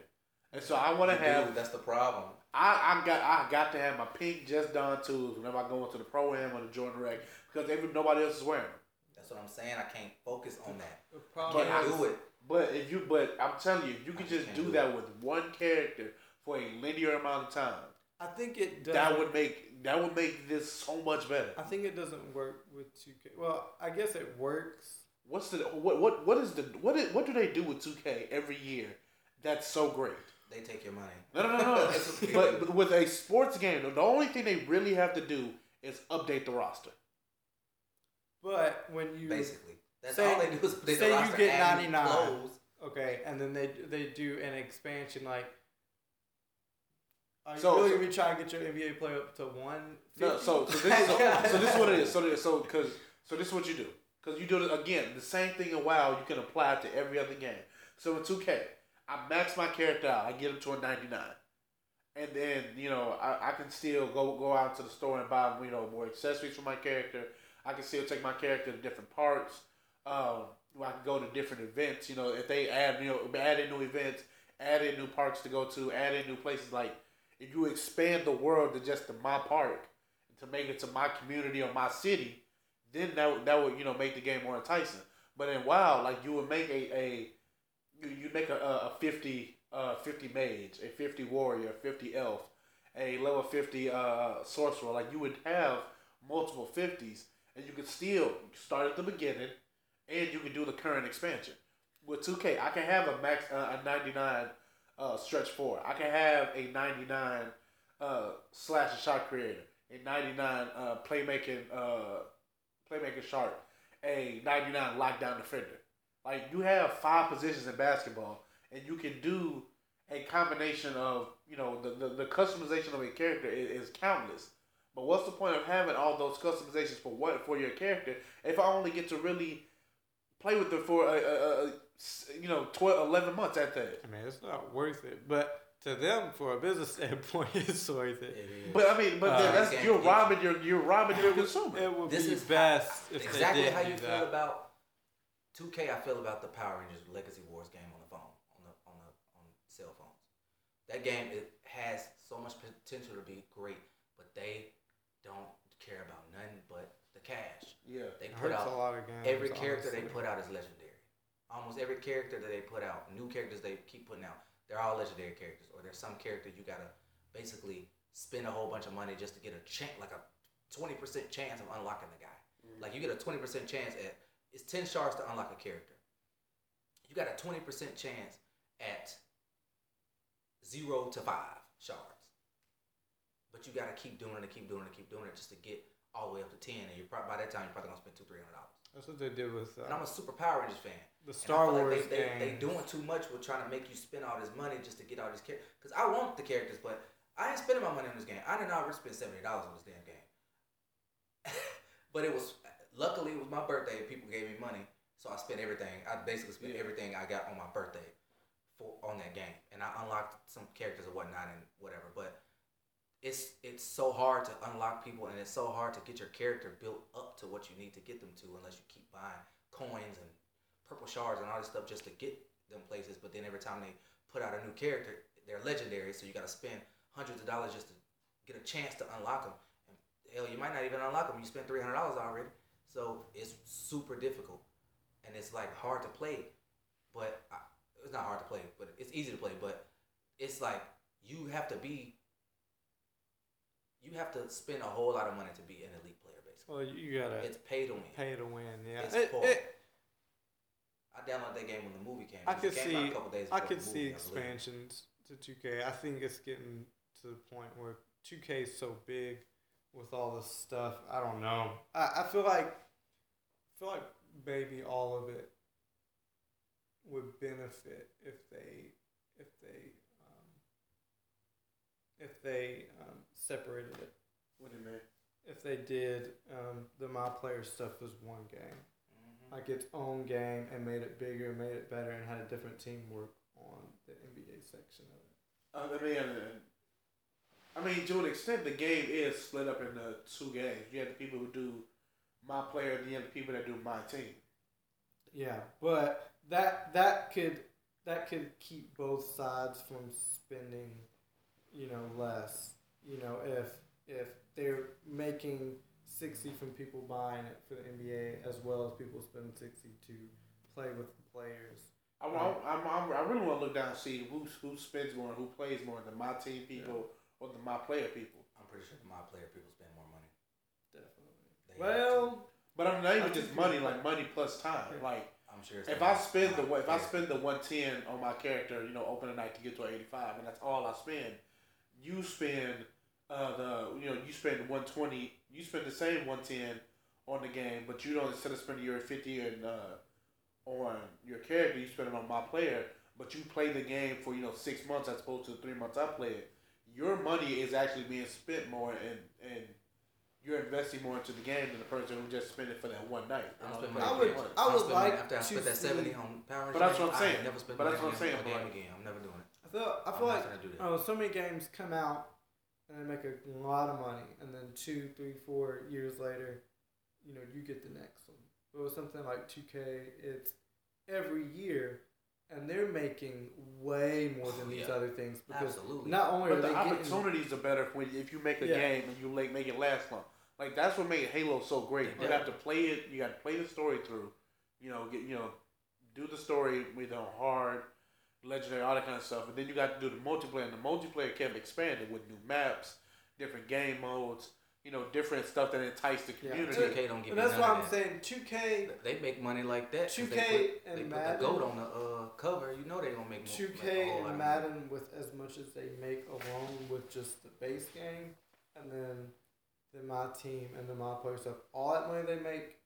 and so I want to have. do, That's the problem. I, I got I got to have my pink Just Don twos whenever I go into the pro am or the Jordan Rec because every nobody else is wearing them. That's what I'm saying. I can't focus on that. the I problem But can't do it. But if you, but I'm telling you, if you I could just just do do that with one character for a linear amount of time, I think it does. that would make that would make this so much better. I think it doesn't work with 2K. Well, I guess it works. What's the what what what is the what is, what do they do with 2K every year? That's so great. They take your money. No, no, no, no. *laughs* That's but, but with a sports game, the only thing they really have to do is update the roster. But when you basically, that's Say- all they do is update say the you get 99. okay, and then they they do an expansion like. Are you So- really so- gonna be trying to get your NBA player up to one? No, so so this is so this is what it is. So so because so this is what you do because you do it again the same thing in WoW. You can apply it to every other game. So in 2K, I max my character out. I get him to a 99, and then you know I, I can still go go out to the store and buy you know more accessories for my character. I can still take my character to different parts. Um, I can go to different events. You know if they add you know add in new events, add in new parks to go to, add in new places like. If you expand the world to just to my park, to make it to my community or my city, then that would- that would you know make the game more enticing. But in WoW, like you would make a a you you make a, a, a 50 uh 50 mage, a 50 warrior, a 50 elf, a level 50 uh sorcerer. Like you would have multiple 50s, and you could still start at the beginning, and you can do the current expansion. With 2K, I can have a max uh, a 99 uh, stretch four. I can have a 99 uh, slash and shot creator, a 99 uh, playmaking uh, playmaking shark, a 99 lockdown defender. Like you have five positions in basketball, and you can do a combination of you know the the, the customization of a character is, is countless. But what's the point of having all those customizations for what for your character if I only get to really play with it for a, a, a, a you know 12, 11 months at that? I mean, it's not worth it, but to them, for a business *laughs* standpoint, it's worth it. It is. But I mean, but Uh, that's Can't you're robbing your you're robbing your consumer. It would This be is best if exactly they did how do you feel that. about 2K. I feel about the Power Rangers Legacy Wars game on the phone, on the on the on cell phones. That game it has so much potential to be great, but they don't care about nothing but the cash. Yeah. They put out a lot of games. every character they put out is legendary. Almost every character that they put out, new characters they keep putting out, they're all legendary characters. Or there's some character you gotta basically spend a whole bunch of money just to get a chance, like a twenty percent chance of unlocking the guy. Mm. Like you get a twenty percent chance at it's ten shards to unlock a character. You got a twenty percent chance at zero to five shards. But you gotta keep doing it and keep doing it and keep doing it just to get all the way up to ten. And you're probably by that time you're probably gonna spend two three hundred dollars. That's what they did with And I'm uh, a super Power Rangers fan. the Star Wars like they, they, they doing too much with trying to make you spend all this money just to get all these characters. Because I want the characters, but I ain't spending my money on this game. I did not already spend seventy dollars on this damn game. *laughs* but it was luckily it was my birthday. and People gave me money, so I spent everything. I basically spent Yeah. everything I got on my birthday for on that game, and I unlocked some characters and whatnot and whatever. But it's it's so hard to unlock people, and it's so hard to get your character built up to what you need to get them to, unless you keep buying coins and purple shards and all this stuff just to get them places. But then every time they put out a new character, they're legendary, so you got to spend hundreds of dollars just to get a chance to unlock them. And hell, you might not even unlock them. You spent three hundred dollars already, so it's super difficult, and it's like hard to play. But I, it's not hard to play, but it's easy to play. But it's like you have to be. You have to spend a whole lot of money to be an elite player, basically. Well, you gotta It's pay to win. pay to win. Yeah, It's It- poor. it- I downloaded that game when the movie came. I could see. a couple days I could see movie, expansions to 2K. I think it's getting to the point where 2K is so big with all this stuff. I don't know. I, I feel like I feel like maybe all of it would benefit if they if they um, if they um, separated it. What do you mean? If they did um, the my player stuff was one game. Mhm. like its own game and made it bigger, made it better, and had a different team work on the NBA section of it. Uh, I mean, uh, I mean, to an extent, the game is split up into two games. You have the people who do my player, and you have the people that do my team. Yeah, but that that could that could keep both sides from spending, you know, less. You know, if if they're making sixty from people buying it for the NBA as well as people spending sixty to play with the players. I, want, I'm, I'm, I really want to look down and see who who spends more, who plays more, the my team people or the my player people. I'm pretty sure the my player people spend more money. Definitely. They. Well, But I'm not I even just money, like money plus time. Yeah. Like I'm sure. it's if I spend the my if I spend the one ten on my character, you know, opening night to get to an eighty five, and that's all I spend. You spend uh, the you know you spend one twenty. You spend the same one ten on the game, but you don't instead of spending your fifty and uh, on your character, you spend it on my player. But you play the game for you know six months as opposed to the three months I play it. Your money is actually being spent more, and and you're investing more into the game than the person who just spent it for that one night. I You don't know, spend I would- again. I I'll would spend like money after I to spent that seventy on Power But that's Rangers, what I'm saying. Never spend But money that's what I'm saying, on a but game like- again. I'm never doing it. I feel I I'm feel like gonna do that. oh, so many games come out and they make a lot of money, and then two, three, four years later, you know, you get the next one. But with something like two K, it's every year, and they're making way more than Oh, these yeah. other things because Absolutely. not only are But they the getting opportunities are better when if you make a Yeah. game and you like make it last long. Like that's what made Halo so great. You have to play it. You got to play the story through. You know, get you know, do the story with a hard, legendary, all that kind of stuff. And then you got to do the multiplayer. And the multiplayer kept expanding with new maps, different game modes. You know, different stuff that entice the Yeah. community. 2K don't give and me that's none why I'm that. saying two K, They make money like that. two they K put- and They put the Madden. goat on the uh, cover. You know they gonna make more. Two make a K whole and Madden with as much as they make alone with just the base game, and then then my team and the my player stuff. All that money they make,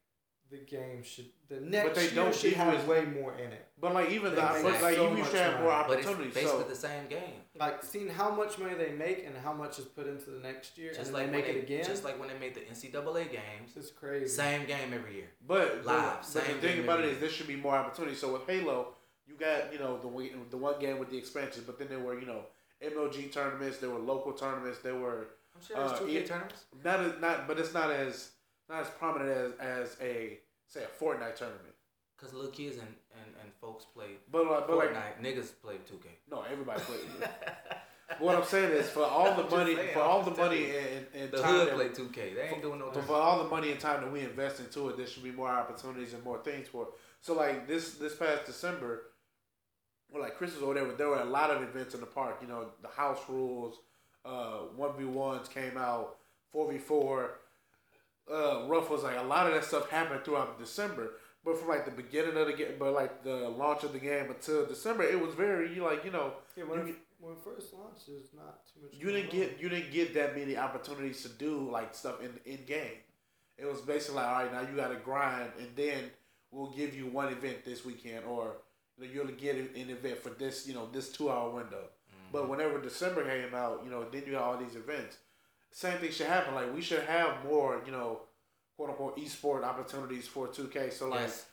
the game should the next but they year don't should give have way more in it. But like even They the make but, like so you should have more money. But it's opportunities. basically So the same game. Like seeing how much money they make and how much is put into the next year, Just and like they make when it again. Just like when they made the NCAA games. it's crazy. Same game every year. But, Live, but, but same the thing game about it every is there should be more opportunities. So with Halo, you got you know the the one game with the expansions, but then there were you know MLG tournaments, there were local tournaments, there were I'm sure there's Uh, 2K it- tournaments. not as, not but it's not as not as prominent as as a say a Fortnite tournament. Cause little kids and, and, and folks play But like but like Fortnite. Niggas play 2K. no everybody plays. what I'm saying is for all the money saying, for all the money telling and, and The time hood that- play 2K. They ain't doing no. But for all the money and time that we invest into it, there should be more opportunities and more things for it. So like this this past December, or like Christmas or whatever, there were a lot of events in the park. You know, the house rules, uh, one v ones came out, four v four. Uh, rough was like a lot of that stuff happened throughout December. But from like the beginning of the game, but like the launch of the game until December, it was very like you know yeah, when, you it, when it first launched, there's not too much. you didn't on. get you didn't get that many opportunities to do like stuff in in game. It was basically like, all right, now you got to grind, and then we'll give you one event this weekend, or you know, you'll get an an event for this, you know, this two hour window. But whenever December came out, you know, then you got all these events. Same thing should happen. Like we should have more, you know, quote unquote esport opportunities for two K. So like Yes.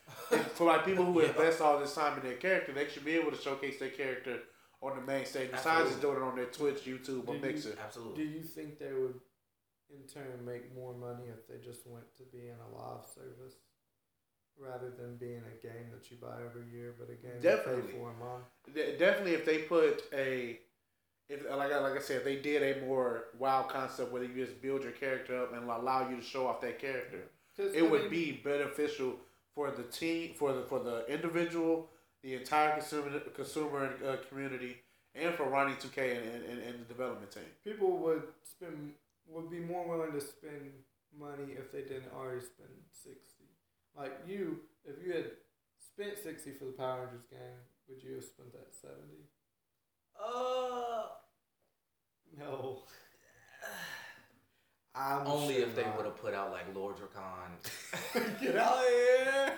for like people who *laughs* Yeah. invest all this time in their character, they should be able to showcase their character on the main stage. Besides just doing it on their Twitch, YouTube, or Do you- Mixer. Do you think they would, in turn, make more money if they just went to being a live service? rather than being a game that you buy every year, but a game Definitely. you pay for a month. De- definitely, if they put a, if like I, like I said, if they did a more wild concept where you just build your character up and allow you to show off that character. it I would mean, be beneficial for the team, for the for the individual, the entire consumer consumer uh, community, and for Ronnie Two K and, and, and the development team. people would spend would be more willing to spend money if they didn't already spend sixty. Like you, if you had spent sixty for the Power Rangers game, would you have spent that seventy? Uh, No. *sighs* I'm only sure if they would have put out like Lord Drakkon *laughs* *laughs* Get out of here!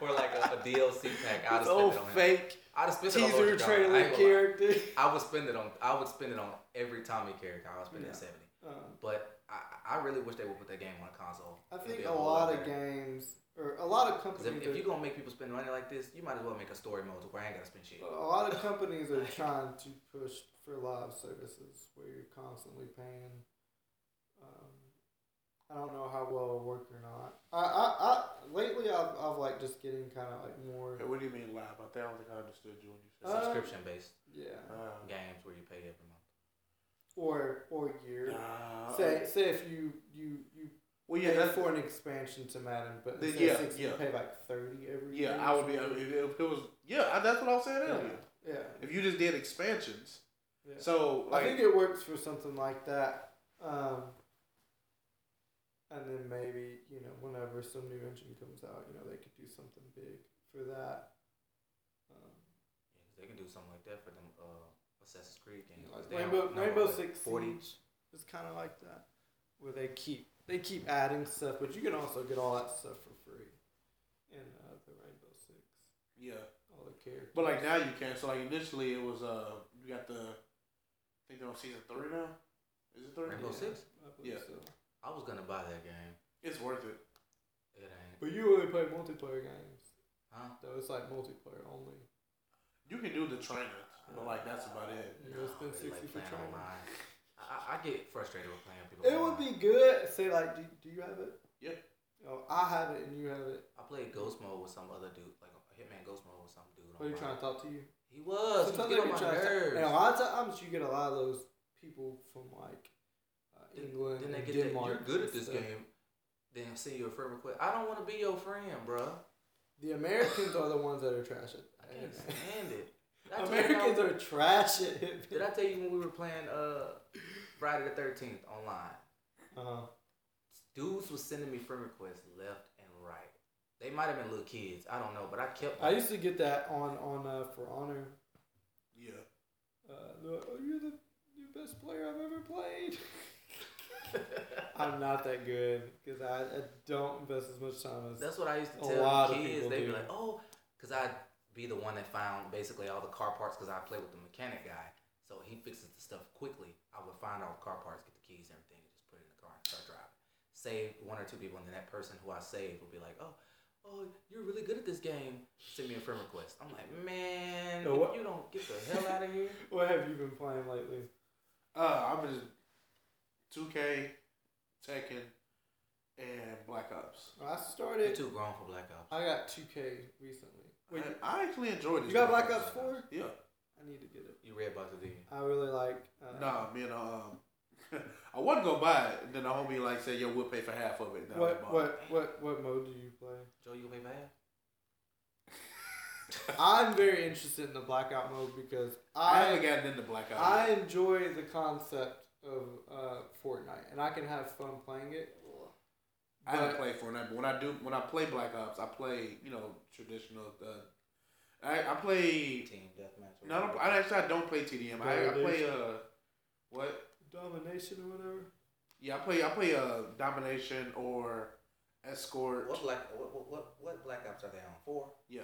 or like a, a DLC pack. I'd have spent it on him. fake I'd have spent it on teaser Lord Drakkon. I trailer lie. character. I would spend it on. I would spend it on every Tommy character. I would spend it Yeah. at seventy. Um, But I, I really wish they would put that game on a console. I think a lot of games, or a lot of companies, if, if you're gonna make people spend money like this, you might as well make a story mode where I ain't gotta spend shit. a lot of companies are *laughs* trying to push for live services where you're constantly paying. Um, I don't know how well it'll work or not. I, I, I lately I've, I've like just getting kind of like more. Hey, what do you mean live? I don't think I understood you when you said. Uh, subscription based Yeah, uh, games where you pay every month. or or year. nah, Say say if you you you well, yeah, that's for an expansion to Madden, but The- instead yeah, of sixty, you yeah. pay like thirty every yeah. year. I would be I mean, if if it was yeah. I- That's what I was saying Yeah, earlier. yeah. If you just did expansions, yeah. so like I think it works for something like that. Um, and then maybe, you know, whenever some new engine comes out, you know, they could do something big for that. Um, Yeah, 'cause they can do something like that for them uh, Assassin's Creed games. like 'Cause they Rainbow, don't- no, Rainbow like Six Siege is kind of like that, where they keep they keep adding stuff, but you can also get all that stuff for free in uh, the Rainbow Six, yeah. all the characters. But like now you can. So like initially it was uh you got the I think they're on season three now. Is it three? Rainbow Yeah, Six? I Yeah. so. I was gonna buy that game. It's worth it. It ain't. But you only play multiplayer games, Huh? though. It's like multiplayer only. You can do the training, but like that's about it. You gonna spend it's sixty for playing training. online. I, I get frustrated with playing people. It would be good. Say like, do, do you have it? Yeah. Oh, I have it and you have it. I played Ghost Mode with some other dude, like a Hitman Ghost Mode with some dude. What are you online. trying to talk to you? He was. He was Sometimes getting they on my trying to- And a lot of times you get a lot of those people from like uh, Then- England Then they and get that, Denmark. you're good at this stuff. game. Then send you a friend request. I don't want to be your friend, bruh. The Americans are the ones that are trash at I can't stand it. Did I tell you Americans are trash at Hitman. Did I tell you when we were playing uh Friday the Thirteenth online? Uh-huh. Dudes was sending me friend requests left and right. They might have been little kids. I don't know, but I kept. I used to get that on on uh, For Honor. Yeah. Uh, they're like, oh, you're the you're the best player I've ever played. *laughs* I'm not that good because I, I don't invest as much time as. That's what I used to A tell lot of kids. people They'd be like, "Oh," because I'd be the one that found basically all the car parts because I play with the mechanic guy. So he fixes the stuff quickly. I would find all the car parts, get the keys, and everything, and just put it in the car and start driving. Save one or two people, and then that person who I saved would be like, "Oh, oh, you're really good at this game. Send me a friend request." I'm like, "Man, So what- you don't get the hell out of here." *laughs* What have you been playing lately? Uh, I've been 2K, Tekken, and Black Ops. I You're started. too grown for Black Ops. I got 2K recently. Wait, I, I actually enjoyed it. you got Black Ops 4? Yeah. I need to get it. You read about the video. I really like. Uh, Nah, me and um, *laughs* I wasn't gonna buy it, and then the homie like said, "Yo, we'll pay for half of it." And What what what what mode do you play? Joe, you gonna pay for half? I'm very interested in the blackout mode because it. I haven't gotten into Black Ops. I yet. enjoy the concept of uh, Fortnite and I can have fun playing it. I haven't but- played Fortnite, but when I do, when I play Black Ops, I play you know traditional. Uh, I I play. Team deathmatch. or No, I, don't, I actually I don't play TDM. I, I play uh, what? Domination or whatever. Yeah, I play I play uh domination or escort. What black what, what what what black ops are they on? Four. Yeah,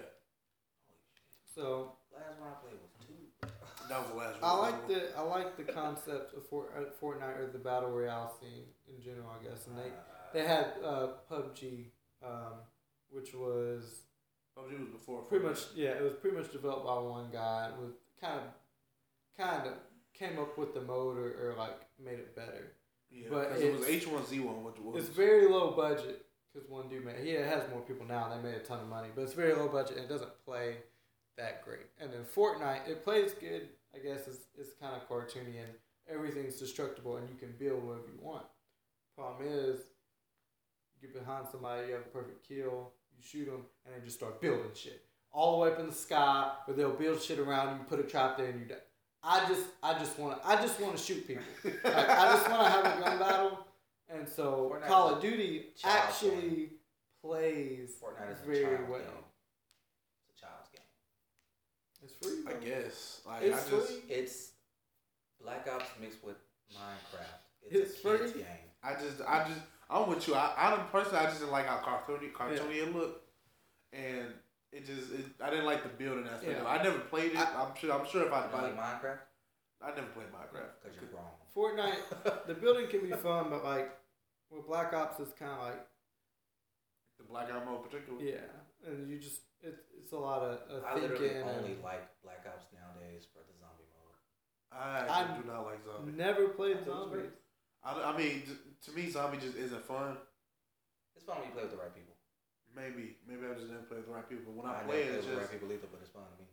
So Last one I played was two. that was the last one. I like the I like the concept of Fort, uh, Fortnite or the battle royale scene in general, I guess. And they they had uh, PUBG, um, which was PUBG was before. pretty much yeah, it was pretty much developed by one guy and was kind of kind of came up with the mode or, or like made it better. Yeah, but it was H one Z one, which was It's very low budget because one dude made. He has more people now. They made a ton of money, but it's very low budget and it doesn't play that great. And then Fortnite, it plays good. I guess it's it's kind of cartoony and everything's destructible and you can build whatever you want. Problem is, you get behind somebody, you have a perfect kill, you shoot them, and they just start building shit all the way up in the sky, where they'll build shit around you, put a trap there, and you die. I just, I just want to, I just want to shoot people. like, I just want to have a gun *laughs* battle, and so Fortnite Call of Duty child actually plays Fortnite is a very child's well. game. It's a child's game. It's free. I guess. Like It's I just free. It's Black Ops mixed with Minecraft. It's, It's a kid's free? game. I just I just I'm with you. I I don't personally I just didn't like how cartoony cartoony it looked. And it just it, I didn't like the building aspect. Yeah. of it. I never played it. I, am sure I'm sure if I You don't like played Minecraft? I never played Minecraft. Because you're wrong. Fortnite, *laughs* the building can be fun, but like, with Black Ops, it's kind of like, The Black Ops mode particularly. yeah, and you just, it's it's a lot of, of I literally only and like Black Ops nowadays for the zombie mode. I I- do not like zombies. never played I thought it was zombies. I, I mean, to me, zombie just isn't fun. It's fun when you play with the right people. Maybe, maybe I just didn't play with the right people. But when I, I play never it, play it's with the just right people either, but it's fun to me.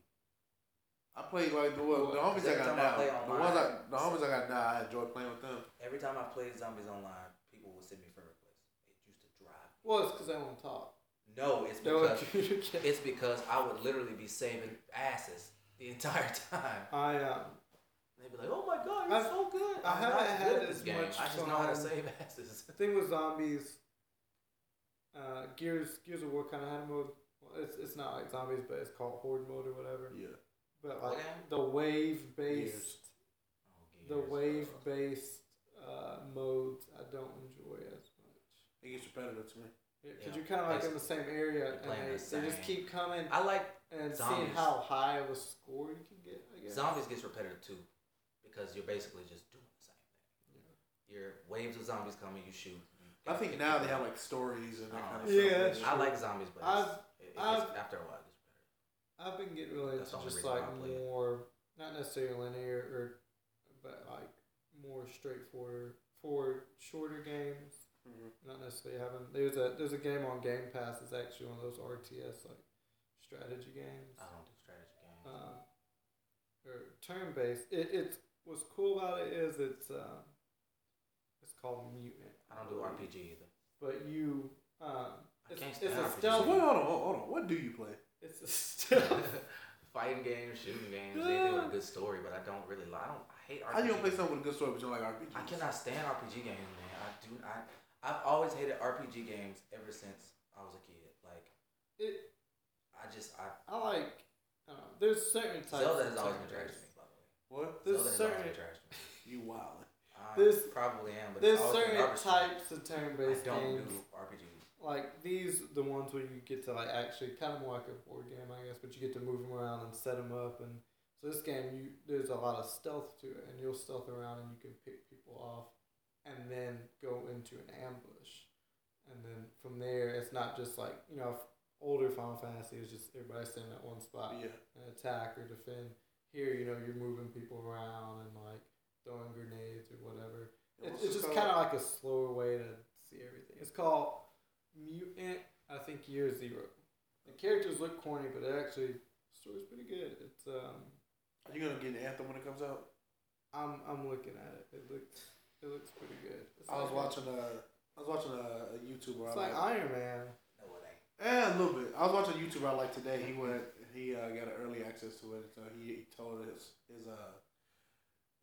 I play like the, well, the Well, homies I got time I now. play The online- ones I, the homies I got now, I enjoy playing with them. Every time I played zombies online, people would send me friend requests. It used to drive. me. Well, it's because they won't talk. No, it's because it's because I would literally be saving asses the entire *laughs* time. I um, They'd be like, "Oh my god, you're I've- so good." I I'm haven't not had good at as this game. much I just know how to fun. save asses. *laughs* the thing with zombies, uh, Gears Gears of War kind of had a mode. Well, it's it's not like zombies, but it's called Horde mode or whatever. Yeah. But like game? the wave based, Oh, the wave based uh, modes, I don't enjoy as much. It gets repetitive to me. Because Yeah, you're kind of like in the same area, and they, the they just keep coming I like and seeing how high of a score you can get. I guess. zombies gets repetitive too, because you're basically just doing the same thing. Yeah. Your waves of zombies coming, you shoot. you I think now they have like stories and that Oh, kind of Yeah, stuff. that's I like zombies, but I've- it's, it, it I've- after a while, it's gets repetitive. I've been getting really into just like why I play it. more, not necessarily linear, or but like more straightforward, forward, shorter games. Mhm. Not necessarily having. There's a there's a game on Game Pass. It's actually one of those RTS like strategy games. I don't do strategy games. Um, or turn based. It, it's what's cool about it is it's um, it's called Mutant. I don't do RPG either. But you um, I it's, can't it's a RPGs. So stealth. wait, hold on, hold on. What do you play? It's a *laughs* stealth. Fighting games, shooting games, anything with a good story, but I don't really like. I don't. I hate RPG. How you gonna play something with a good story but you don't like RPG? I cannot stand RPG games, man. I do. I I've always hated RPG games ever since I was a kid. Like it. I just I I like. I don't know. There's certain types. Zelda of has always been trash to me, by the way. What? There's Zelda has certain trash. *laughs* You wild. I There's- probably am, but There's it's always been certain garbage types of turn-based I don't games. do RPGs. Like these, the ones where you get to like actually kind of more like a board game, I guess, but you get to move them around and set them up. And so this game, you there's a lot of stealth to it, and you'll stealth around and you can pick people off, and then go into an ambush, and then from there, it's not just like you know, if older Final Fantasy is just everybody standing at one spot Yeah. and attack or defend. Here, you know, you're moving people around and like throwing grenades or whatever. Yeah, It's, it's just kind of like a slower way to see everything. It's called Mutant, I think, Year Zero. The characters look corny, but it actually, the story's pretty good. It's, um, Are you gonna get an anthem when it comes out? I'm, I'm looking at it. It looks, it looks pretty good. It's I was like watching a, I was watching a, a YouTuber. It's I like like, Iron Man. No, it ain't. eh, a little bit. I was watching a YouTuber I like today. He went, he uh, got an early access to it. So he, he told his his uh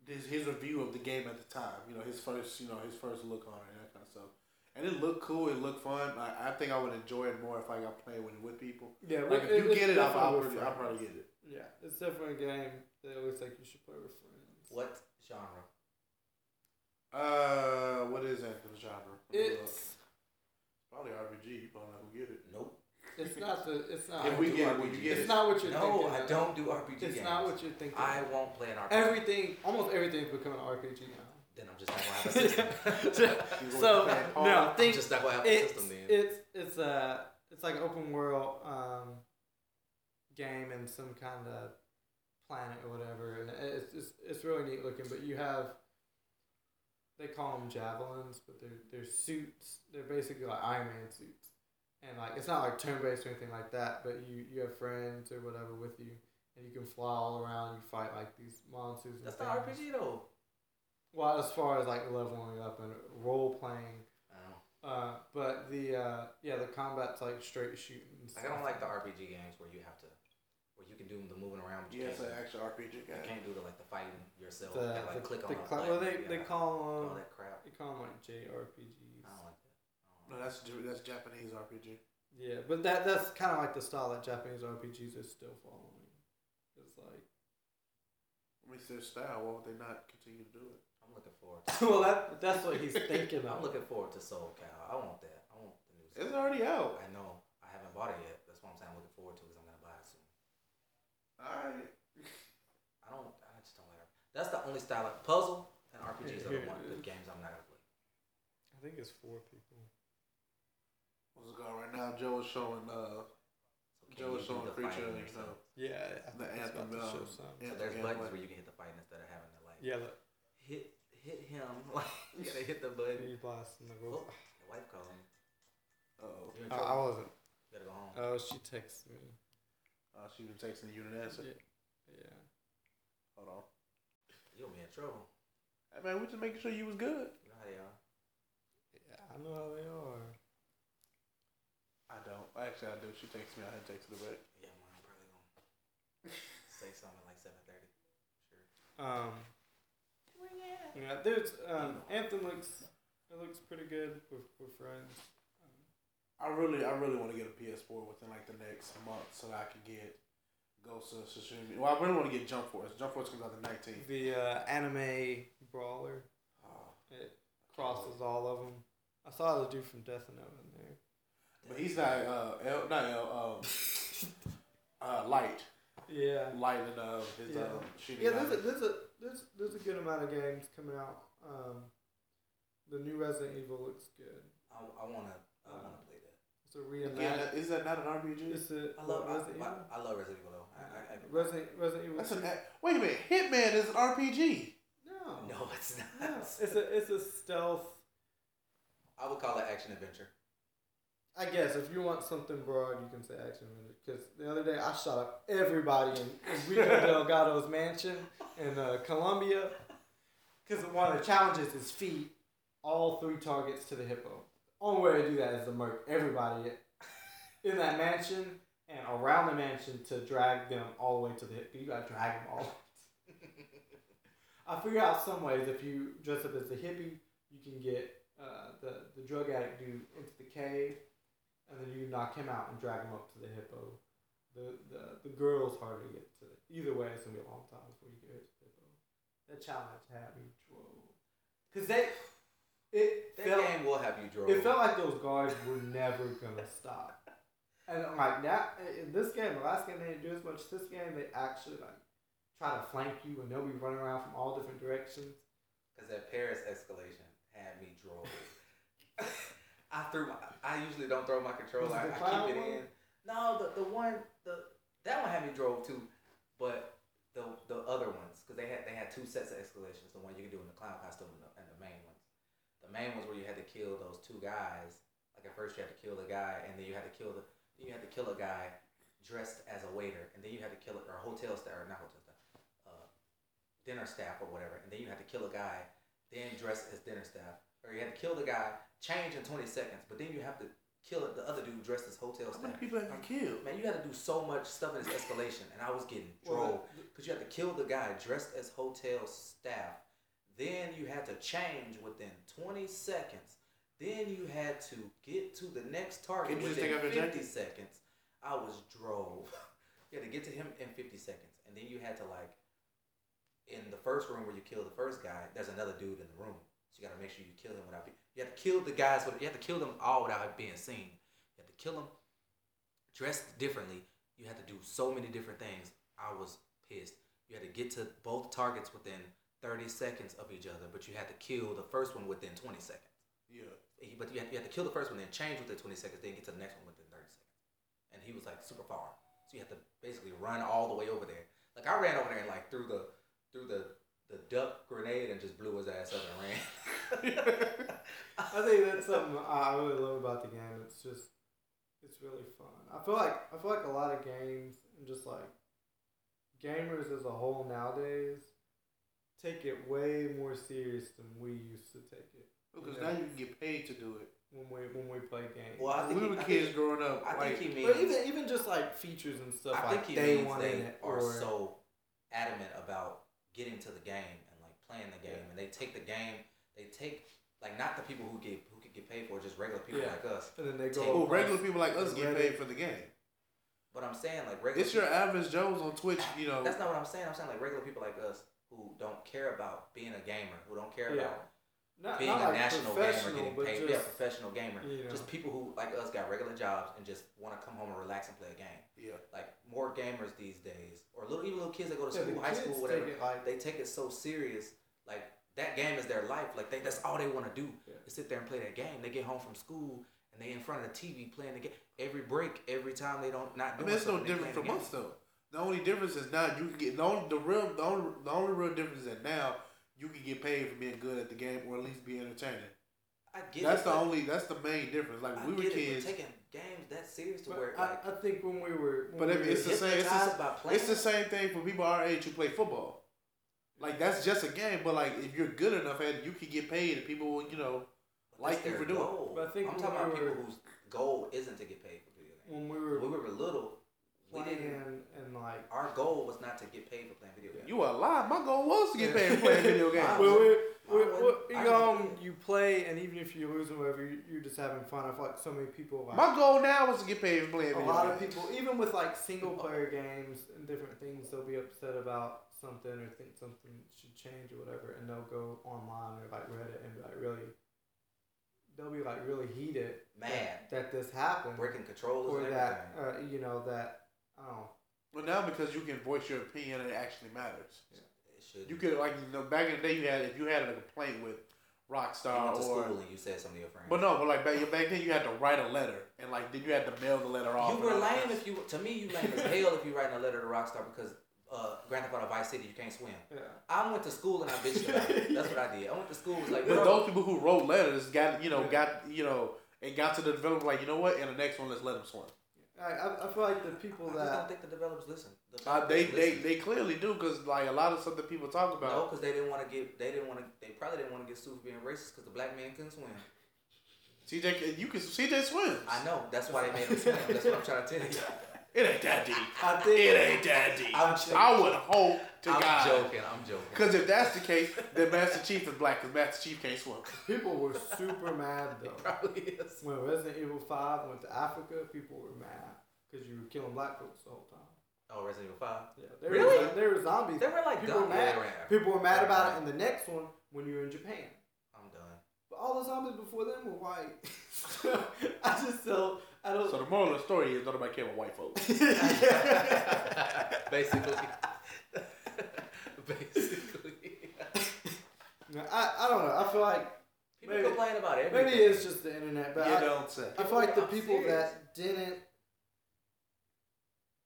his his review of the game at the time. You know, his first, you know, his first look on it and that kind of stuff. And it looked cool. It looked fun. I, I think I would enjoy it more if I got playing with with people. Yeah, Like it- if you it's get it, I'll, I'll, probably, I'll probably get it. Yeah, it's definitely a game that looks like you should play with friends. What genre? Uh, what is that genre? Let me look. It's, probably RPG. You probably not gonna get it. It's not the, it's not. If we get will you get it's it? not what you're thinking. No, I don't do RPG It's games. not what you're thinking. I won't play an RPG. Everything, almost everything's becoming an RPG now. Then I'm just not gonna have a system. *laughs* *laughs* So to play Paul? no, I'm think just not gonna have a it's system then. it's it's a it's like an open world um, game in some kind of planet or whatever, and it's it's it's really neat looking. But you have they call them javelins, but they're they're suits. They're basically like Iron Man suits, and like it's not like turn based or anything like that. But you you have friends or whatever with you, and you can fly all around. You fight like these monsters. and That's the things. RPG though. Well, as far as like leveling up and role playing, Oh. uh, but the uh, yeah the combat's like straight shooting. and Like I don't like the RPG games where you have to, where you can do the moving around, but you Yeah, it's can't. an actual RPG You can't do the like the fighting yourself. the, you gotta, like the, click the on a cla- button. well they, you they gotta- call all them that crap. they call them like JRPGs. I don't like that. I don't No, that's that's Japanese RPG. Yeah, but that that's kind of like the style that Japanese RPGs are still following. It's like I mean, it's their style. Why would they not continue to do it? I'm looking forward. *laughs* To, well that that's what he's thinking I'm looking forward to Soul Cow. I want that. I want the new. It's already out. I know. I haven't bought it yet. That's what I'm saying. I'm looking forward to because I'm gonna buy it soon. Alright. I don't. I just don't like. That's the only style. Like puzzle and RPGs are Here the it one the games I'm not gonna play. I think it's four people. What's going right now? Joe is showing uh So Joe you is showing the creature fighting and yourself? Yeah, I The think it's anthem, to show um, some. So there's gameplay. buttons where you can hit the fight instead of having to like Yeah, look, hit hit him. *laughs* Like you gotta hit the button. he's blasting the Oh, the wife calling. oh. You're in Oh, I trouble. wasn't. You gotta go home. Oh, she texted me. Uh, she been texting you and answer. Yeah, yeah. Hold on. You'll be in trouble. Hey man, we just making sure you was good. You know how they are. Yeah, I know how they are. I don't. Actually, I do. She texted me. I had texted her back. Yeah, man, I'm probably gonna *laughs* say something like seven thirty. Sure. Um, yeah, there's um, Anthem looks it looks pretty good with with friends. Um, I really, I really want to get a PS4 within like the next month so that I can get Ghost of Tsushima. Well, I really want to get Jump Force. Jump Force comes out the 19th. the uh, anime brawler Oh, it crosses all of them. I saw the dude from Death Note in there. But he's not, uh, L, not L, um, *laughs* uh, Light. Yeah. Light and uh, his Yeah. um, shooting. Yeah, there's a, there's a there's there's a good amount of games coming out. Um, the new Resident Evil looks good. I, I wanna I wanna play that. It's a yeah, reimagined. that- is that not an RPG? It's a I love what, Resident Resident I, Evil. I, love Resident Evil though. I, I, I, Resident Resident Evil. That's an. Wait a minute. Hitman is an RPG. no. no, it's not. No, it's a it's a stealth. I would call it action adventure. I guess if you want something broad, you can say action because the other day I shot up everybody in, Rico *laughs* Delgado's mansion in uh, Colombia because one of the challenges is feed all three targets to the hippo. Only way to do that is to murk everybody in that mansion and around the mansion to drag them all the way to the hippo. You gotta drag them all. I figure out some ways if you dress up as a hippie, you can get uh, the the drug addict dude into the cave, knock him out and drag him up to the hippo. The the the girl's harder to get to. Either way, it's gonna be a long time before you get to the hippo. That challenge had me drove. Cause they, it That felt game will have you drove. it felt like those guards were never gonna stop. And I'm like that in eh, eh, this game, the last game they didn't do as much. This game they actually like try to flank you, and they'll be running around from all different directions. Because that Paris escalation had me drove. I threw my. I usually don't throw my controller. I, I keep it one? in. No, the the one the that one had me drove too, but the the other ones because they had they had two sets of escalations. The one you could do in the clown costume and the, and the main ones. The main ones where you had to kill those two guys. Like at first you had to kill the guy, and then you had to kill the you had to kill a guy dressed as a waiter, and then you had to kill a, or hotel staff or not hotel staff, uh, dinner staff or whatever, and then you had to kill a guy, then dress as dinner staff, or you had to kill the guy, change in twenty seconds, but then you have to kill the other dude dressed as hotel staff. How many people have you killed? Man, you had to do so much stuff in this escalation, and I was getting drove because you had to kill the guy dressed as hotel staff. Then you had to change within 20 seconds. Then you had to get to the next target Can you within 50 seconds. I was drove. *laughs* you had to get to him in 50 seconds. And then you had to, like, in the first room where you kill the first guy, there's another dude in the room. So you got to make sure you kill him without being. You have to kill the guys, with, you have to kill them all without being seen. You have to kill them dressed differently. You had to do so many different things. I was pissed. You had to get to both targets within 30 seconds of each other, but you had to kill the first one within 20 seconds. Yeah. But you had, you had to kill the first one, then change within 20 seconds, then get to the next one within 30 seconds. And he was like super far. So you had to basically run all the way over there. Like I ran over there and like through the through the the duck grenade and just blew his ass up and ran. *laughs* *laughs* I think that's something I really love about the game. It's just, it's really fun. I feel like I feel like a lot of games and just like gamers as a whole nowadays take it way more serious than we used to take it Because Yeah. now you can get paid to do it. when we when we play games. Well, I When think we he- were I kids think- growing up, I like, think he means. but even even just like features and stuff I like think he day means they in it are or so adamant about getting to the game and like playing the game, Yeah. and they take the game. They take like not the people who get who could get paid for, just regular people Yeah. like us. and then they go. Take- oh, regular people like us get Reddit. paid for the game. But I'm saying like regular. It's your average Joes on Twitch, you know. That's not what I'm saying. I'm saying like regular people like us who don't care about being a gamer, who don't care Yeah. about not, being not a like national gamer, getting paid. just, yeah, professional gamer. you know. Just people who like us got regular jobs and just want to come home and relax and play a game. Yeah. Like more gamers these days, or little even little kids that go to Yeah, school, high school, whatever. take it they take it so serious. Like that game is their life. Like they, that's all they want to do Yeah. is sit there and play that game. They get home from school and they in front of the TV playing the game every break, every time they don't not I doing mean, it's no different from us though. The only difference is now you can get the only, the real the only, the only real difference is that now you can get paid for being good at the game or at least be entertaining. I get that's it, the only that's the main difference. Like I we were it, kids, taking games that serious to But where I, like I think when we were, when But we if were it's the same- it's the- by it's the same thing for people our age who play football. Like that's just a game, but like if you're good enough at it, you can get paid, and people will you know But like you for doing it. goal. But I think I'm when talking about we people whose goal isn't to get paid for video games. when we When we were little, we playing didn't. and like Our goal was not to get paid for playing video games. You a lie. My goal was to get paid for *laughs* playing video games. Well, was- we, we, we, you go was- home, you play, and even if you're losing, whatever, you, you're just having fun. I feel like so many people like My goal now is to get paid for playing video games. a video lot of people, even with like single player games and different things, they'll be upset about something or think something should change or whatever, and they'll go online or like Reddit and be like really, they'll be like really heated Mad. that, that this happened breaking controllers or and that uh, you know that I don't know. But now because you can voice your opinion, and it actually matters. it should. You could like you know back in the day you had if you had a complaint with you Rockstar went to or school and you said something to your friends. but no, but like back, back then you had to write a letter and like then you had to mail the letter off. You were all lame if you. To me, you lame as hell if you writing a letter to Rockstar because uh, Grand Theft Auto Vice City you can't swim. Yeah. I went to school and I bitched about it. That's what I did. I went to school was like, But those people who wrote letters got you know Yeah. got you know it got to the developer like you know what in the next one let's let them swim. I, I, I feel like the people I just don't think the developers listen. The Uh, they, developers they listen. they clearly do because like a lot of stuff that people talk about. no, about. because they didn't want to get. They didn't want to. They probably didn't want to get sued for being racist because the black man couldn't swim. CJ, you can CJ swims. I know. That's why they made him swim. That's what I'm trying to tell you. *laughs* It ain't that deep. I think It ain't that deep. I'm I would hope to God I'm joking. I'm joking. Because if that's the case, then Master Chief is black because Master Chief can't swim. people were super mad It though. probably is. When Resident Evil Five went to Africa, people were mad because you were killing black folks the whole time. Oh, Resident Evil Five. Yeah, there Really? Was, there were zombies. They were like People were mad. they were in- People were mad about it in the next one when you were in Japan. I'm done. But all the zombies before them were white. *laughs* I just don't. I don't. So the moral of the story is nobody care about white folks. *laughs* Basically. *laughs* Basically. I, I don't know. I feel like People Maybe- complain about everything. maybe it's just the internet, but you I, don't say. I feel like the I'm people serious. that didn't,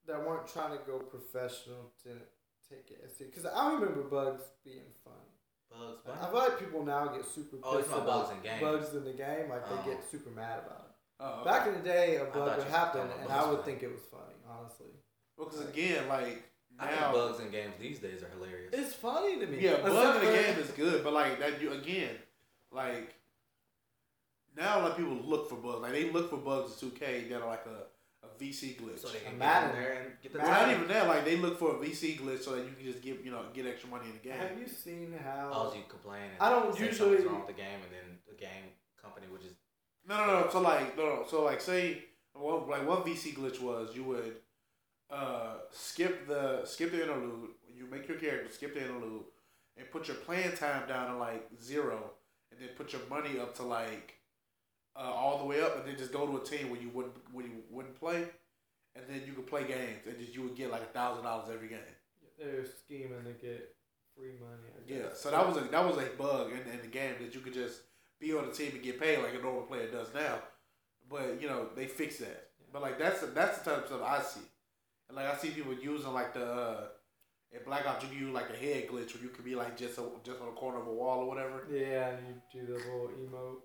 that weren't trying to go professional, didn't take it as serious. Because I remember bugs being fun. Bugs I feel like people now get super Oh, it's pissed not about bugs in games. bugs in the game. Like Oh. they get super mad about it. Uh, Back in the day, a bug would happen, and I would funny. think it was funny. Honestly, because again, like I think now, bugs in games these days are hilarious. it's funny to me. yeah, Except bug in the game is good, but like that, you again, like now, like people look for bugs. Like they look for bugs in 2K that are like a, a VC glitch. so they can Madden. get in there and get the Well, Madden. not even that. Like they look for a VC glitch so that you can just give you know get extra money in the game. Have you seen how? Oh, you complain. And I don't say usually- something's wrong with the game, and then the game company would just No, no, no. So like, no, no. So like, say, one, like one VC glitch was you would uh, skip the skip the interlude. You make your character skip the interlude and put your playing time down to like zero, and then put your money up to like uh, all the way up, and then just go to a team where you wouldn't where you wouldn't play, and then you could play games, and just you would get like a thousand dollars every game. They're scheming to get free money. Yeah, so that was a that was a bug in, in the game that you could just be on the team and get paid like a normal player does now. But you know they fix that. But like that's the, that's the type of stuff I see, and like I see people using like the uh, In Black Ops, you can use like a head glitch where you could be like just a, just on the corner of a wall or whatever. Yeah, and you do the little emote.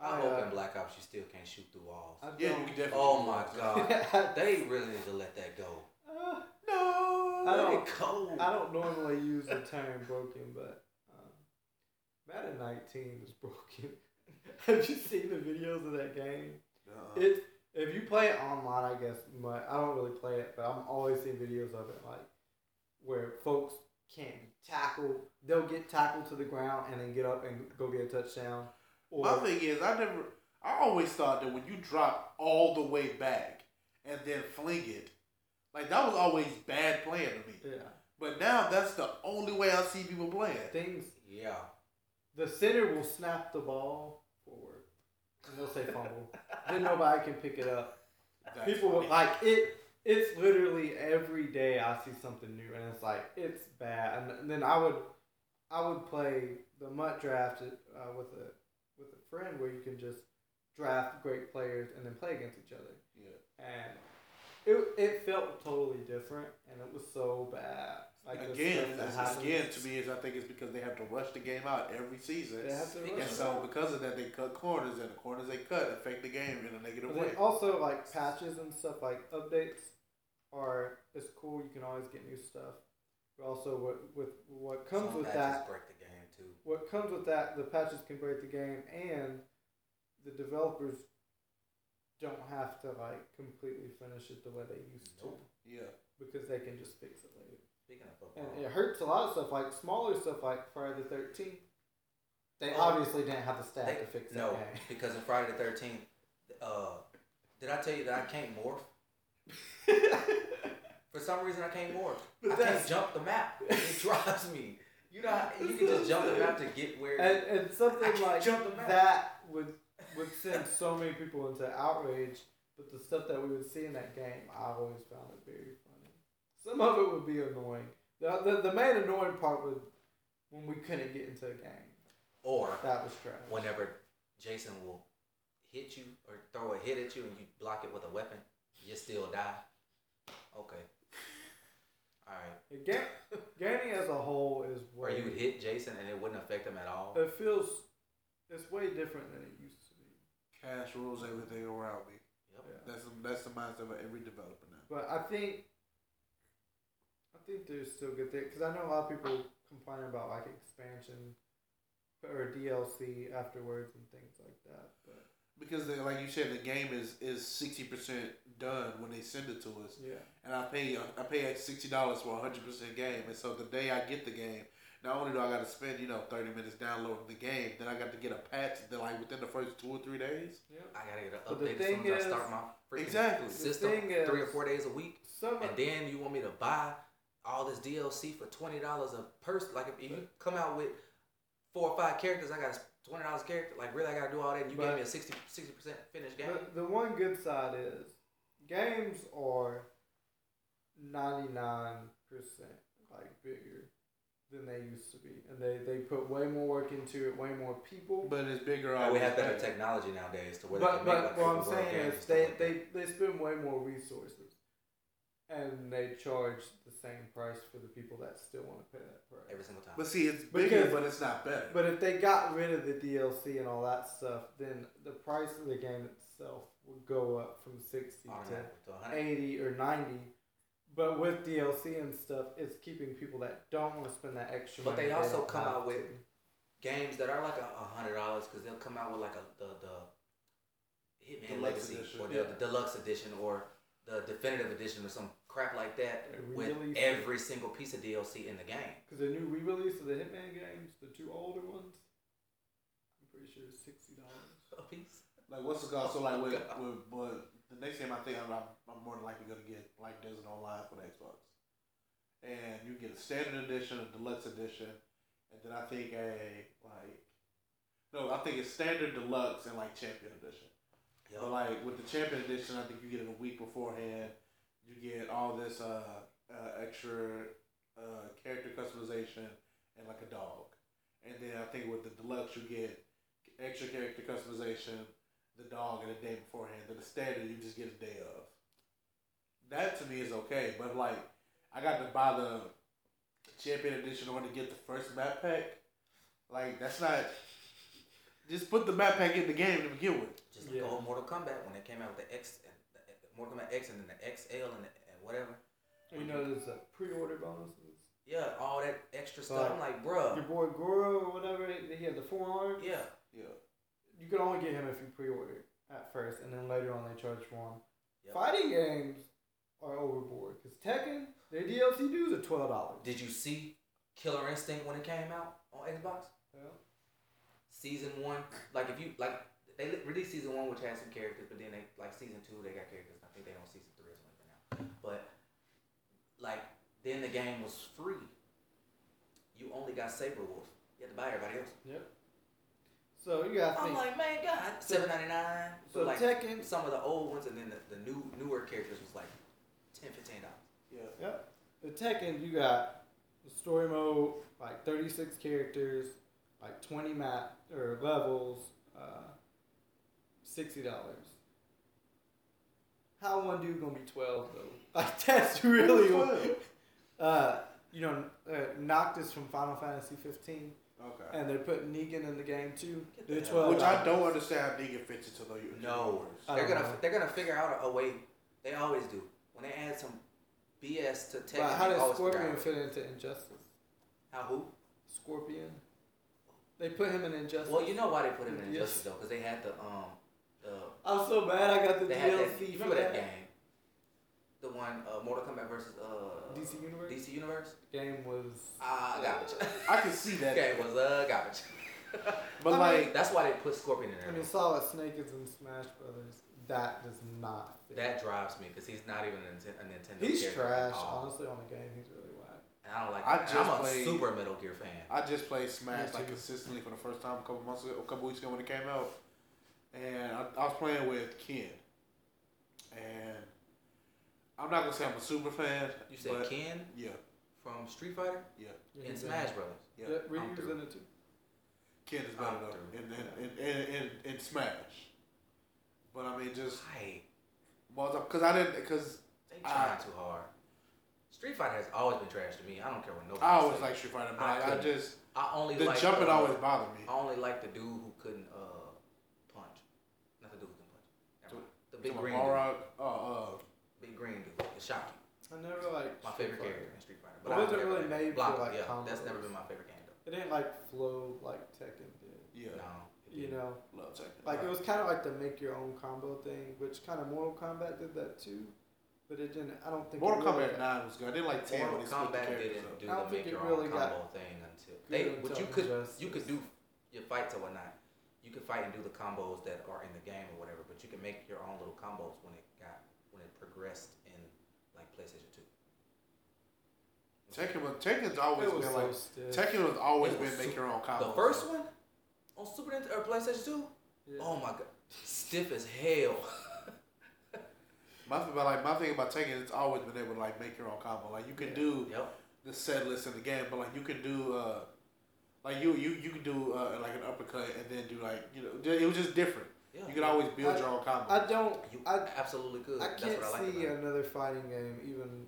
I I, hope uh, in Black Ops you still can't shoot through walls. I Yeah, you can definitely. Oh my god, *laughs* they really need to let that go. Uh, No. I Let don't- it go. I don't normally use the term broken, but Madden 19 is broken. *laughs* Have you seen the videos of that game? Uh-uh. It if you play it online, I guess. But I don't really play it, but I'm always seeing videos of it, like where folks can't be tackled. They'll get tackled to the ground and then get up and go get a touchdown. Or My thing is, I never. I always thought that when you drop all the way back and then fling it, like that was always bad playing to me. yeah, But now that's the only way I see people playing. things. Yeah. The center will snap the ball forward, and they'll say fumble. then nobody can pick it up. That's People funny. like it. It's literally every day I see something new, and it's like it's bad. And then I would, I would play the MUT draft uh, with a with a friend where you can just draft great players and then play against each other. Yeah. And it it felt totally different, and it was so bad. Like the again, stuff that again, to me, is I think it's because they have to rush the game out every season. They have to rush And so out. because of that, they cut corners, and the corners they cut affect the game in a negative But way. also like patches and stuff like updates are it's cool. You can always get new stuff. But also what with what comes Some with that, break the game too. what comes with that, the patches can break the game, and the developers don't have to like completely finish it the way they used Nope. to Yeah. because they can just fix it later. Speaking of football, And it hurts a lot of stuff like smaller stuff like Friday the Thirteenth. They Oh. obviously didn't have the staff They- to fix that no, *laughs* because in Friday the Thirteenth, uh, did I tell you that I can't morph? *laughs* For some reason, I can't morph. But I can't jump the map. It *laughs* drives me. You know, you can just jump the map to get where. and, and something like jump the map. that would would send so many people into outrage. But the stuff that we would see in that game, I always found it very. Some of it would be annoying. The, the, the main annoying part was when we couldn't get into a game. or That was trash. whenever Jason will hit you or throw a hit at you and you block it with a weapon, you still die. Okay. *laughs* All right. The Ga- gaming as a whole is Or you would hit Jason and it wouldn't affect him at all. It feels. It's way different than it used to be. Cash rules everything around me. Yep. Yeah. That's the, that's the mindset of every developer now. But I think, I think there's still good things because I know a lot of people complain about like expansion or DLC afterwards and things like that. But Because they, like you said, the game is is sixty percent done when they send it to us, yeah, and I pay I pay like sixty dollars for a hundred percent game, and so the day I get the game, not only do I got to spend you know thirty minutes downloading the game, then I got to get a patch that like within the first two or three days. yeah. I gotta get an But the update as soon thing as I is- start my freaking Exactly. The system. thing is- three or four days a week. Some And then you want me to buy all this DLC for twenty dollars a person? Like if you come out with four or five characters, I got a twenty dollars character. Like really, I gotta do all that. And you But- gave me a 60 percent finished game. but the one good side is games are ninety nine percent like bigger than they used to be, and they they put way more work into it, way more people. But it's bigger. Yeah, we have better better. technology nowadays to where they But can make but like what I'm saying is they, they they spend way more resources, and they charge the same price for the people that still want to pay that price. every single time. But see, it's bigger, Because- but it's not better. But if they got rid of the DLC and all that stuff, then the price of the game itself would go up from sixty oh, to Automatic to 100. eighty or ninety. But with DLC and stuff, it's keeping people that don't want to spend that extra. Money. But money they also don't come out with- to. games that are like a, a hundred dollars because they'll come out with like a the the Hitman Deluxe Legacy edition, or the, yeah. the deluxe edition or the definitive edition or some crap like that with re-release. every single piece of DLC in the game. Because the new re-release of the Hitman games, the two older ones, I'm pretty sure it's sixty dollars. A piece. Like what's it called? So like Oh, with, with, with the next game I think I'm, I'm, I'm more than likely gonna get like Desert Online for the Xbox, and you get a standard edition, a deluxe edition, and then I think a like no, I think it's standard deluxe and like champion edition. But like with the champion edition, I think you get it a week beforehand. You get all this uh, uh, extra uh, character customization and like a dog. And then I think with the deluxe, you get extra character customization, the dog, and a day beforehand. But the standard, you just get a day of. That to me is okay, but like I got to buy the Champion Edition or to get the first map pack. Like that's not. Just put the backpack in the game to begin with. Just like Yeah. the whole Mortal Kombat when they came out with the X, and the Mortal Kombat X, and then the XL and, the, and whatever. You know, there's a pre-order bonuses. Yeah, all that extra stuff. Right. I'm like, bruh. Your boy Goro or whatever, he had the forearm. Yeah, Yeah. You could only get him if you pre-ordered at first, and then later on they charge for him. Yep. Fighting games are overboard because Tekken, their DLC dues are twelve dollars. Did you see Killer Instinct when it came out on Xbox? Yeah. Season one, like if you like, they released season one, which had some characters, but then they like season two, they got characters. I think they on season three or something now. But like then the game was free. You only got Sabrewulf. You had to buy everybody else. Yep. So you got I'm think. like, man, God, seven ninety nine. so like Tekken, some of the old ones, and then the, the new newer characters was like 10 dollars. Yeah. Yep. The Tekken, you got the story mode, like 36 characters, like 20 map or levels, uh, $60. How one dude gonna be 12 though? *laughs* Like that's really Twelve. uh, you know, uh, Noctis from Final Fantasy 15, Okay. and they're putting Negan in the game too. They're the 12. Which I don't understand how Negan fits into the No. universe. I They're gonna know. they're gonna figure out a, a way. They always do. When they add some BS to Tekken, But how does always figure Scorpion out- fit into Injustice? How who? Scorpion. They put him in Injustice. Well, you know why they put him in Yes. Injustice though, because they had the um the I'm so bad. I got the they had DLC that. You for remember that that. game? The one uh, Mortal Kombat versus uh DC Universe. DC Universe. game was. Ah, garbage. *laughs* *laughs* I can see that. game was uh garbage. *laughs* But I like, mean- That's why they put Scorpion in there. I mean, Solid Snake is in Smash Brothers. That does not fit. that drives me because he's not even a, Ninten- a Nintendo. He's character trash. at all. Honestly, on the game, he's really whack. And I don't like. I that. just I'm a played- super Metal Gear fan. I just played Smash like consistently for the first time a couple months ago, a couple weeks ago when it came out, and I, I was playing with Ken, and I'm not gonna say I'm a super fan. You said but Ken Yeah, from Street Fighter yeah, Yeah, in Smash in- Brothers. yeah. Yeah, I'm Ryu's in it too. Ken is I'm better though through. in in, in, in, in in Smash. But I mean, just Right. because I didn't because They I- trying too hard. Street Fighter has always been trash to me. I don't care what nobody I always like Street Fighter, but I I, I just I only the like jumping uh, always bothered me. I only like the dude who couldn't uh punch. Not the dude who can punch. Never. The big Come on, green dude. Balrog, uh, uh, Big green dude. The Shocky. I never liked. My Street favorite Fighter. character in Street Fighter. But I wasn't really about made that. for, like, yeah, that's never been my favorite game though. It didn't like flow like Tekken did. yeah, No. You know, love Tekken. like it was kind of like the make your own combo thing, which kind of Mortal Kombat did that too, but it didn't. I don't think. Mortal it really Kombat Nine was good. I didn't like Ten Mortal when they split the Kombat didn't up. do I don't the think make it your really own got combo thing until they. until But you could you could do your fights or whatnot. You could fight and do the combos that are in the game or whatever. But you can make your own little combos when it got when it progressed in like PlayStation Two. Tekken was Tekken's always was been so like stiff. Tekken was always was been make your own combos. The first one on Super Nintendo or PlayStation Two. Yeah. Oh my god, stiff as hell. *laughs* My thing about like my thing about Tekken, it's always been able to like make your own combo. Like you can Yeah. do Yep. the set list in the game, but like you can do uh like you you you can do uh, like an uppercut and then do like you know it was just different. Yeah. You could always build I- your own combo. I don't. You I absolutely could. I That's can't what I like see about another fighting game even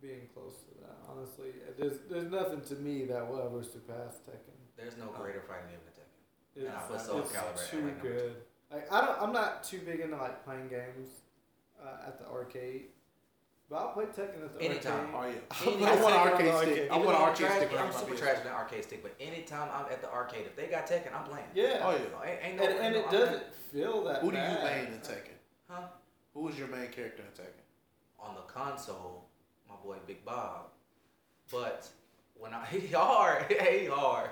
being close to that. Honestly, there's there's nothing to me that will ever surpass Tekken. There's no greater fighting game than Tekken. It's, And I put Soul it's Calibur at, too like, good. Like I don't. I'm not too big into like playing games uh, at the arcade, but I'll play Tekken at the Anytime. oh arcade. yeah. I'll Any- play I want an on arcade arcade. stick. I Even want an arcade stick. I I'm get my super PS4. trash with an arcade stick, but anytime I'm at the arcade, if they got Tekken, I'm playing. Yeah. Oh yeah. ain't, ain't no, and and ain't it no- I'm doesn't feel that. Who do you main in Tekken? Huh? Who is your main character in Tekken? On the console, my boy Big Bob. But when I *laughs* he hard, *laughs* he hard.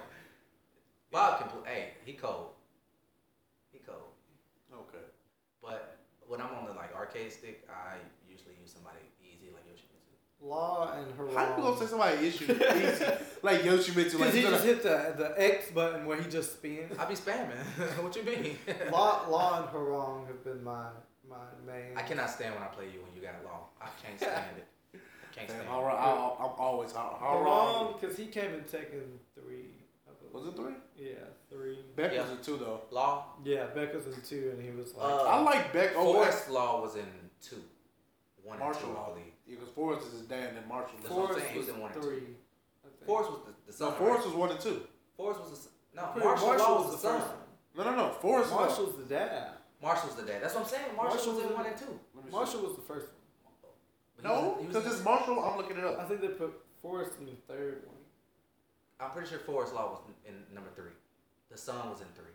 Bob can play. Hey, he cold. He cold. Okay. But when I'm on the like arcade stick, I usually use somebody easy like Yoshimitsu. Law and Hwoarang. How you gonna say somebody issue *laughs* easy like Yoshimitsu? Because Like he just gonna, hit the the X button where he just spins. I be spamming. *laughs* what you mean? *laughs* Law, Law and Hwoarang have been my my main. I cannot stand when I play you when you got law. I can't stand it. I can't stand Damn, it. all right, I, I'm always how, how Hwoarang wrong because he came in Tekken three. I believe. was it three? Yeah, three. Baek Yeah. was in two though. Law. Yeah, Baek was in two, and he was like, Uh, I like Baek over Forest Law was in two. One and Marshall two, Law. I believe. because Forest is his dad and then Marshall. That's what I'm Forest saying, he was was in one and three. think. Forest was the, the So son. Forest right? was one and two. Forest was the. No, Pretty- Marshall, Law was the son. first. No, no, no. Forest was. Marshall's the dad. Marshall's the dad. That's what I'm saying. Marshall, Marshall was in one and two. Let me see. Marshall was the first one. No, was- he was because it's Marshall. I'm looking it up. I think they put Forest in the third one. I'm pretty sure Forest Law was in, in number three. The Sun was in three.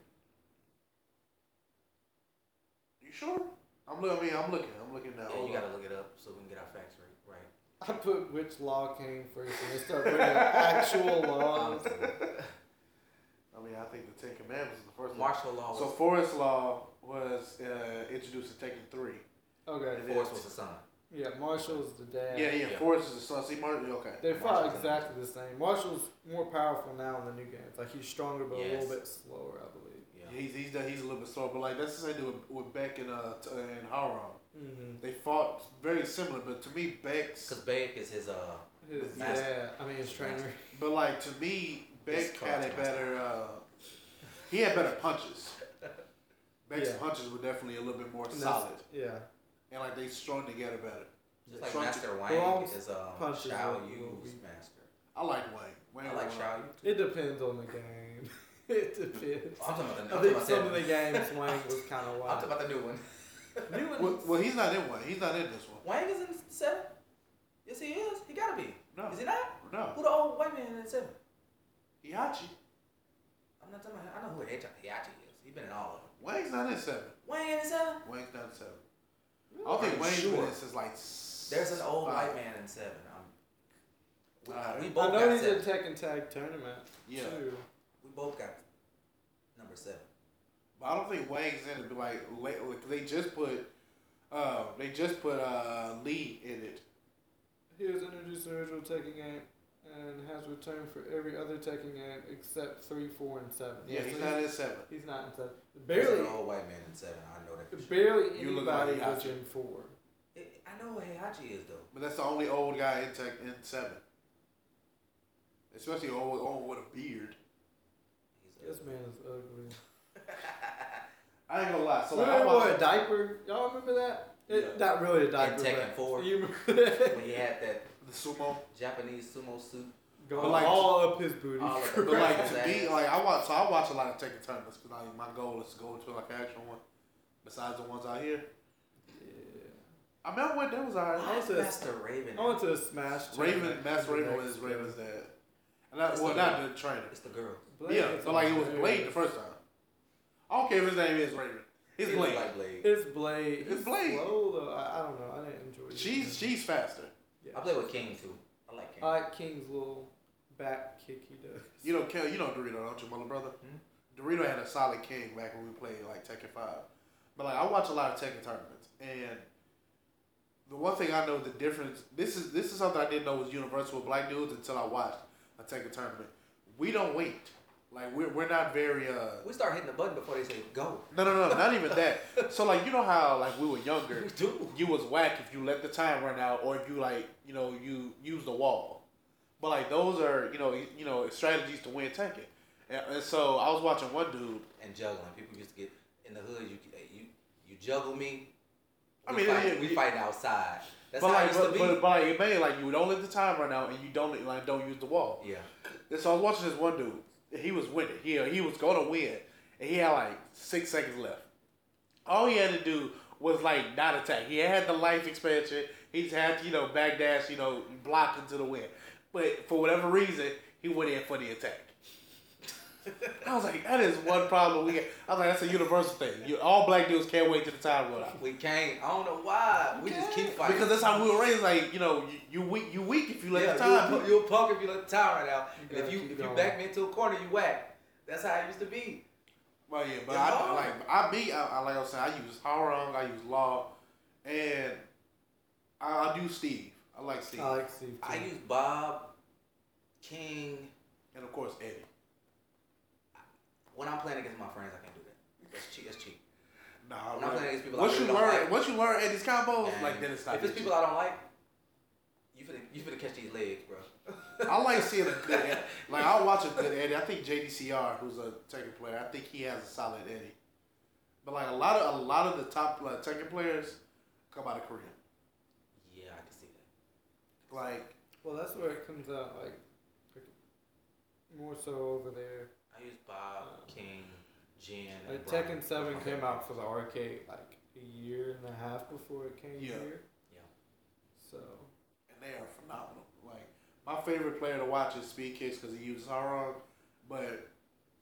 You sure? I'm looking. I mean, I'm looking. I'm looking now. Yeah, you gotta look it up so we can get our facts right. Right. I put which law came first, and they start putting actual *laughs* laws. I mean, I think the Ten Commandments is the first one. Marshall Law was So Forest Law was uh, introduced in Tekken three. Okay. And Forest was the son. Yeah, Marshall's the dad. Yeah, yeah. Yeah. Forest is the son. See, Martin. Okay. They fought Marshall's exactly the same. Marshall's more powerful now in the new games. Like he's stronger, but a Yes. little bit slower, I believe. Yeah. Yeah, he's he's the- he's a little bit slow, but like that's the same thing with, with Baek and uh t- and Hwoarang. Mm-hmm. They fought very similar, but to me Baek's Cause Baek is his uh. His Master. dad, I mean his trainer. *laughs* but like to me Baek His had a karate better uh he had better punches. *laughs* Baek's Yeah. punches were definitely a little bit more And that's- solid, Yeah. And like they strung together better. Just like Strong- Master Well, Wang is um Shao are a little Yu's master. I like Wayne. Wayne I like Xiaoyu. It depends on the game. *laughs* it depends. I'm talking about the. I I'm think talking some about of the games Wayne was kind of I'm wild. talking about the new one. New Well, well, he's not in one. He's not in this one. Wang is in seven. Yes, he is. He gotta be. No, Is he not? no. Who the old white man in seven? Heihachi. I'm not talking about. I know who Heihachi Heihachi is. He's been in all of them. Wayne's not in seven. Wang in seven. Wayne's not in seven. I don't think I'm Wayne's sure. been in since like. There's an old five. white man in seven. We, Alright. we I know got he's seven. in Tekken Tag Tournament Yeah. too. We both got number seven. But I don't think Wang's in it. Like, late, like they just put, uh, they just put uh Lee in it. He was introduced in the original Tekken game and has returned for every other Tekken game except three, four, and seven. Yeah, so he's not in seven. He's not in seven. There's Barely, an old white man in seven. I know that. For sure. barely You look like anybody was Heihachi. in four. It, I know who Heihachi is though. But that's the only old guy in tech in seven. Especially old, old with a beard. He's This man is ugly. *laughs* I ain't gonna lie. So like, I remember watched, what a diaper? Y'all remember that? It, Yeah. Not really a diaper. In Tekken but 4. You remember that? when he had that the sumo. Japanese sumo suit. Going But like- all up his booty. All of But like to be like I watch, so I watch a lot of Tekken tournaments because like my goal is to go to like an actual one. Besides the ones out here, yeah. I mean, I went. That was alright. I went to- Master Raven. I went to a Smash. Raven, tournament. Master Raven next was Raven's dad. And that, It's well, the- not the trainer. It's the girl. Blade yeah, is but like it was. Blade the first time. I don't care if his name is Raven. It's Blade. look like Blade. It's Blade. It's He's Blade. Slow though. I, I don't know. I didn't enjoy it. She's she's faster. Yeah. I play with King too. I like King. I like King's little back kick he does. You know, Kel, you know Dorito, don't you, my little brother? Hmm? Dorito had a solid king back when we played like Tekken Five. But like I watch a lot of Tekken tournaments, and the one thing I know the difference. This is this is something I didn't know was universal with black dudes until I watched a Tekken tournament. We don't wait. Like we're we're not very uh. we start hitting the button before they say go. No, no, no, not even that. So like you know how like we were younger, *laughs* We do. you was whack if you let the time run out or if you like you know you use the wall. But like those are you know you know strategies to win Tekken. And, and so I was watching one dude. And juggling. People used to get in the hood. You you you juggle me. I mean, fight, it- we it- fighting outside. That's but how like, it used but, to be. but, but like, it made like you don't let the time run out and you don't like don't use the wall. yeah. And so I was watching this one dude. He was winning. He he was going to win, and he had like six seconds left. All he had to do was like not attack. He had the life expansion. He just had you know backdash, you know, block into the win. But for whatever reason, he went in for the attack. I was like, that is one problem we get. I was like, that's a universal thing. You, all black dudes can't wait till the time run out. We can't. I don't know why. We just keep fighting. Because that's how we were raised. Like, you know, you, you weak, you weak if you let yeah, the time. You'll, you'll punk if you let the time run out. You And if you keep if you back me into a corner, you whack. That's how it used to be. Well, yeah, but It's I hard. like I be I, I like I was saying I use Hwoarang, I use Law, and I, I do Steve. I like Steve, I like Steve. Too. I use Bob, King. and of course Eddie. When I'm playing against my friends, I can't do that. That's cheap. That's cheap. Nah, When I'm right. playing against people I once really you don't learn, like, once you learn Eddie's combos, and like then it's not. if it's that people I don't like, you finna you finna catch these legs, bro. cheap. *laughs* I like seeing a good *laughs* Eddie. Like I watch a good Eddie. I think JDCR, who's a Tekken player, I think he has a solid Eddie. But like a lot of a lot of the top like, Tekken players come out of Korea. Yeah, I can see that. Like Well, that's where it comes out. Like more so over there. I use Bob, uh, King, Jin. and Like Brian. Tekken Seven came out for the arcade like a year and a half before it came Yeah. here. Yeah. So and they are phenomenal. Like my favorite player to watch is Speedkicks because he uses Hwoarang, but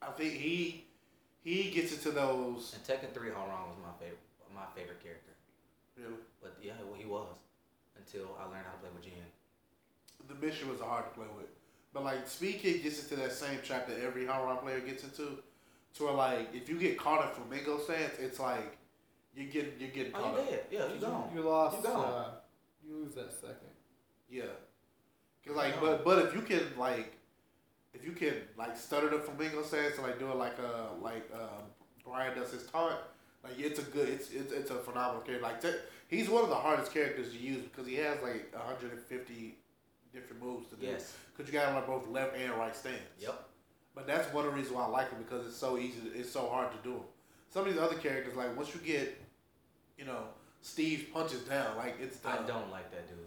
I think he he gets into those. And Tekken Three, Hwoarang was my favorite. My favorite character. You know, But yeah, well, he was until I learned how to play with Jin. the mission was hard to play with, but like Speed Kick gets into that same trap that every Hwoarang player gets into, to where like if you get caught in flamingo stance, it's like you get you're getting Oh, caught you up. dead? Yeah, you gone. you lost. You gone. uh, you lose that second. Yeah. Cause like, but but if you can like, if you can like stutter the flamingo stance and like do it like uh like um Brian does his taunt, like it's a good it's it's, it's a phenomenal character. Like te- he's one of the hardest characters to use because he has like 150 different moves to do. Yes. Cause you got him like both left and right stance. Yep. But that's one of the reasons why I like him because it's so easy. It's so hard to do him. Some of these other characters, like once you get, you know, Steve punches down, like it's I don't like that dude.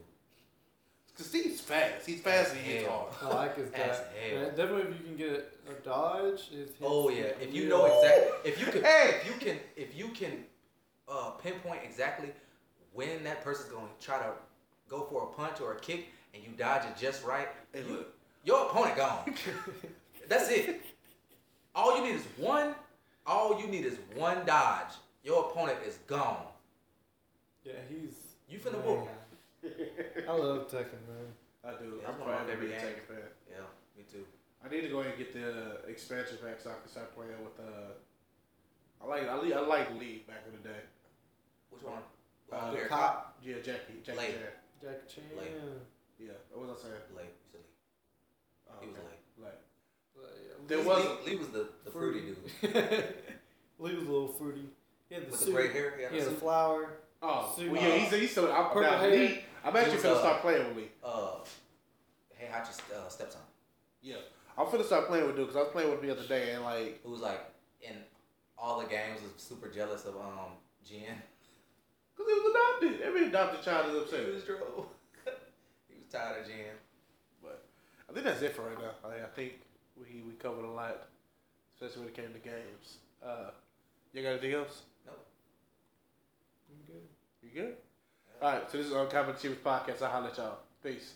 Cause Steve's fast. He's fast and he hits hard. I like his *laughs* As that. hell. Yeah, definitely, if you can get a, a dodge, his Oh yeah, if you know exactly, if you *laughs* can, Hey! if you can, if you can, uh, pinpoint exactly when that person's going to try to go for a punch or a kick, and you dodge it just right, Hey, you- look. your opponent gone. *laughs* That's it. All you need is one. All you need is one dodge. Your opponent is gone. Yeah, he's. You finna man. whoop. I love Tekken, man. I do. Yeah, I'm that's one of my proud to be Tekken fan. Yeah, me too. I need to go ahead and get the expansion pack so I can start playing with. Uh, I like I, like- I like Lee back in the day. Which one? Uh, Clear cop. Yeah, Jackie. Jackie Late. Chan. Jackie Chan. Like- Yeah. What was I saying? Late. You said late. Oh, He was okay. late. Late. Like, yeah, There was- Lee, Lee was the, the fruity dude *laughs* Lee was a little fruity. He had the with suit. the gray hair. He had He had a flower. Oh, Suit. well, yeah, he's he's still. I'm, Purple now, hair. Lee, I'm actually was, finna uh, start playing with Lee. Uh, hey, Hachi's uh, stepson. Yeah, I'm finna start playing with dude because I was playing with him the other day and like who was like in all the games was super jealous of um Jin. *laughs* because he was adopted. Every adopted child is upset. He upset. was drove. He tired of Jin. But I think that's it for right now. I, I think we we covered a lot, especially when it came to games. Uh, you got anything else? Nope. I'm good. You good? All right. So this is Uncommon Achievers podcast. I'll holler at y'all. Peace.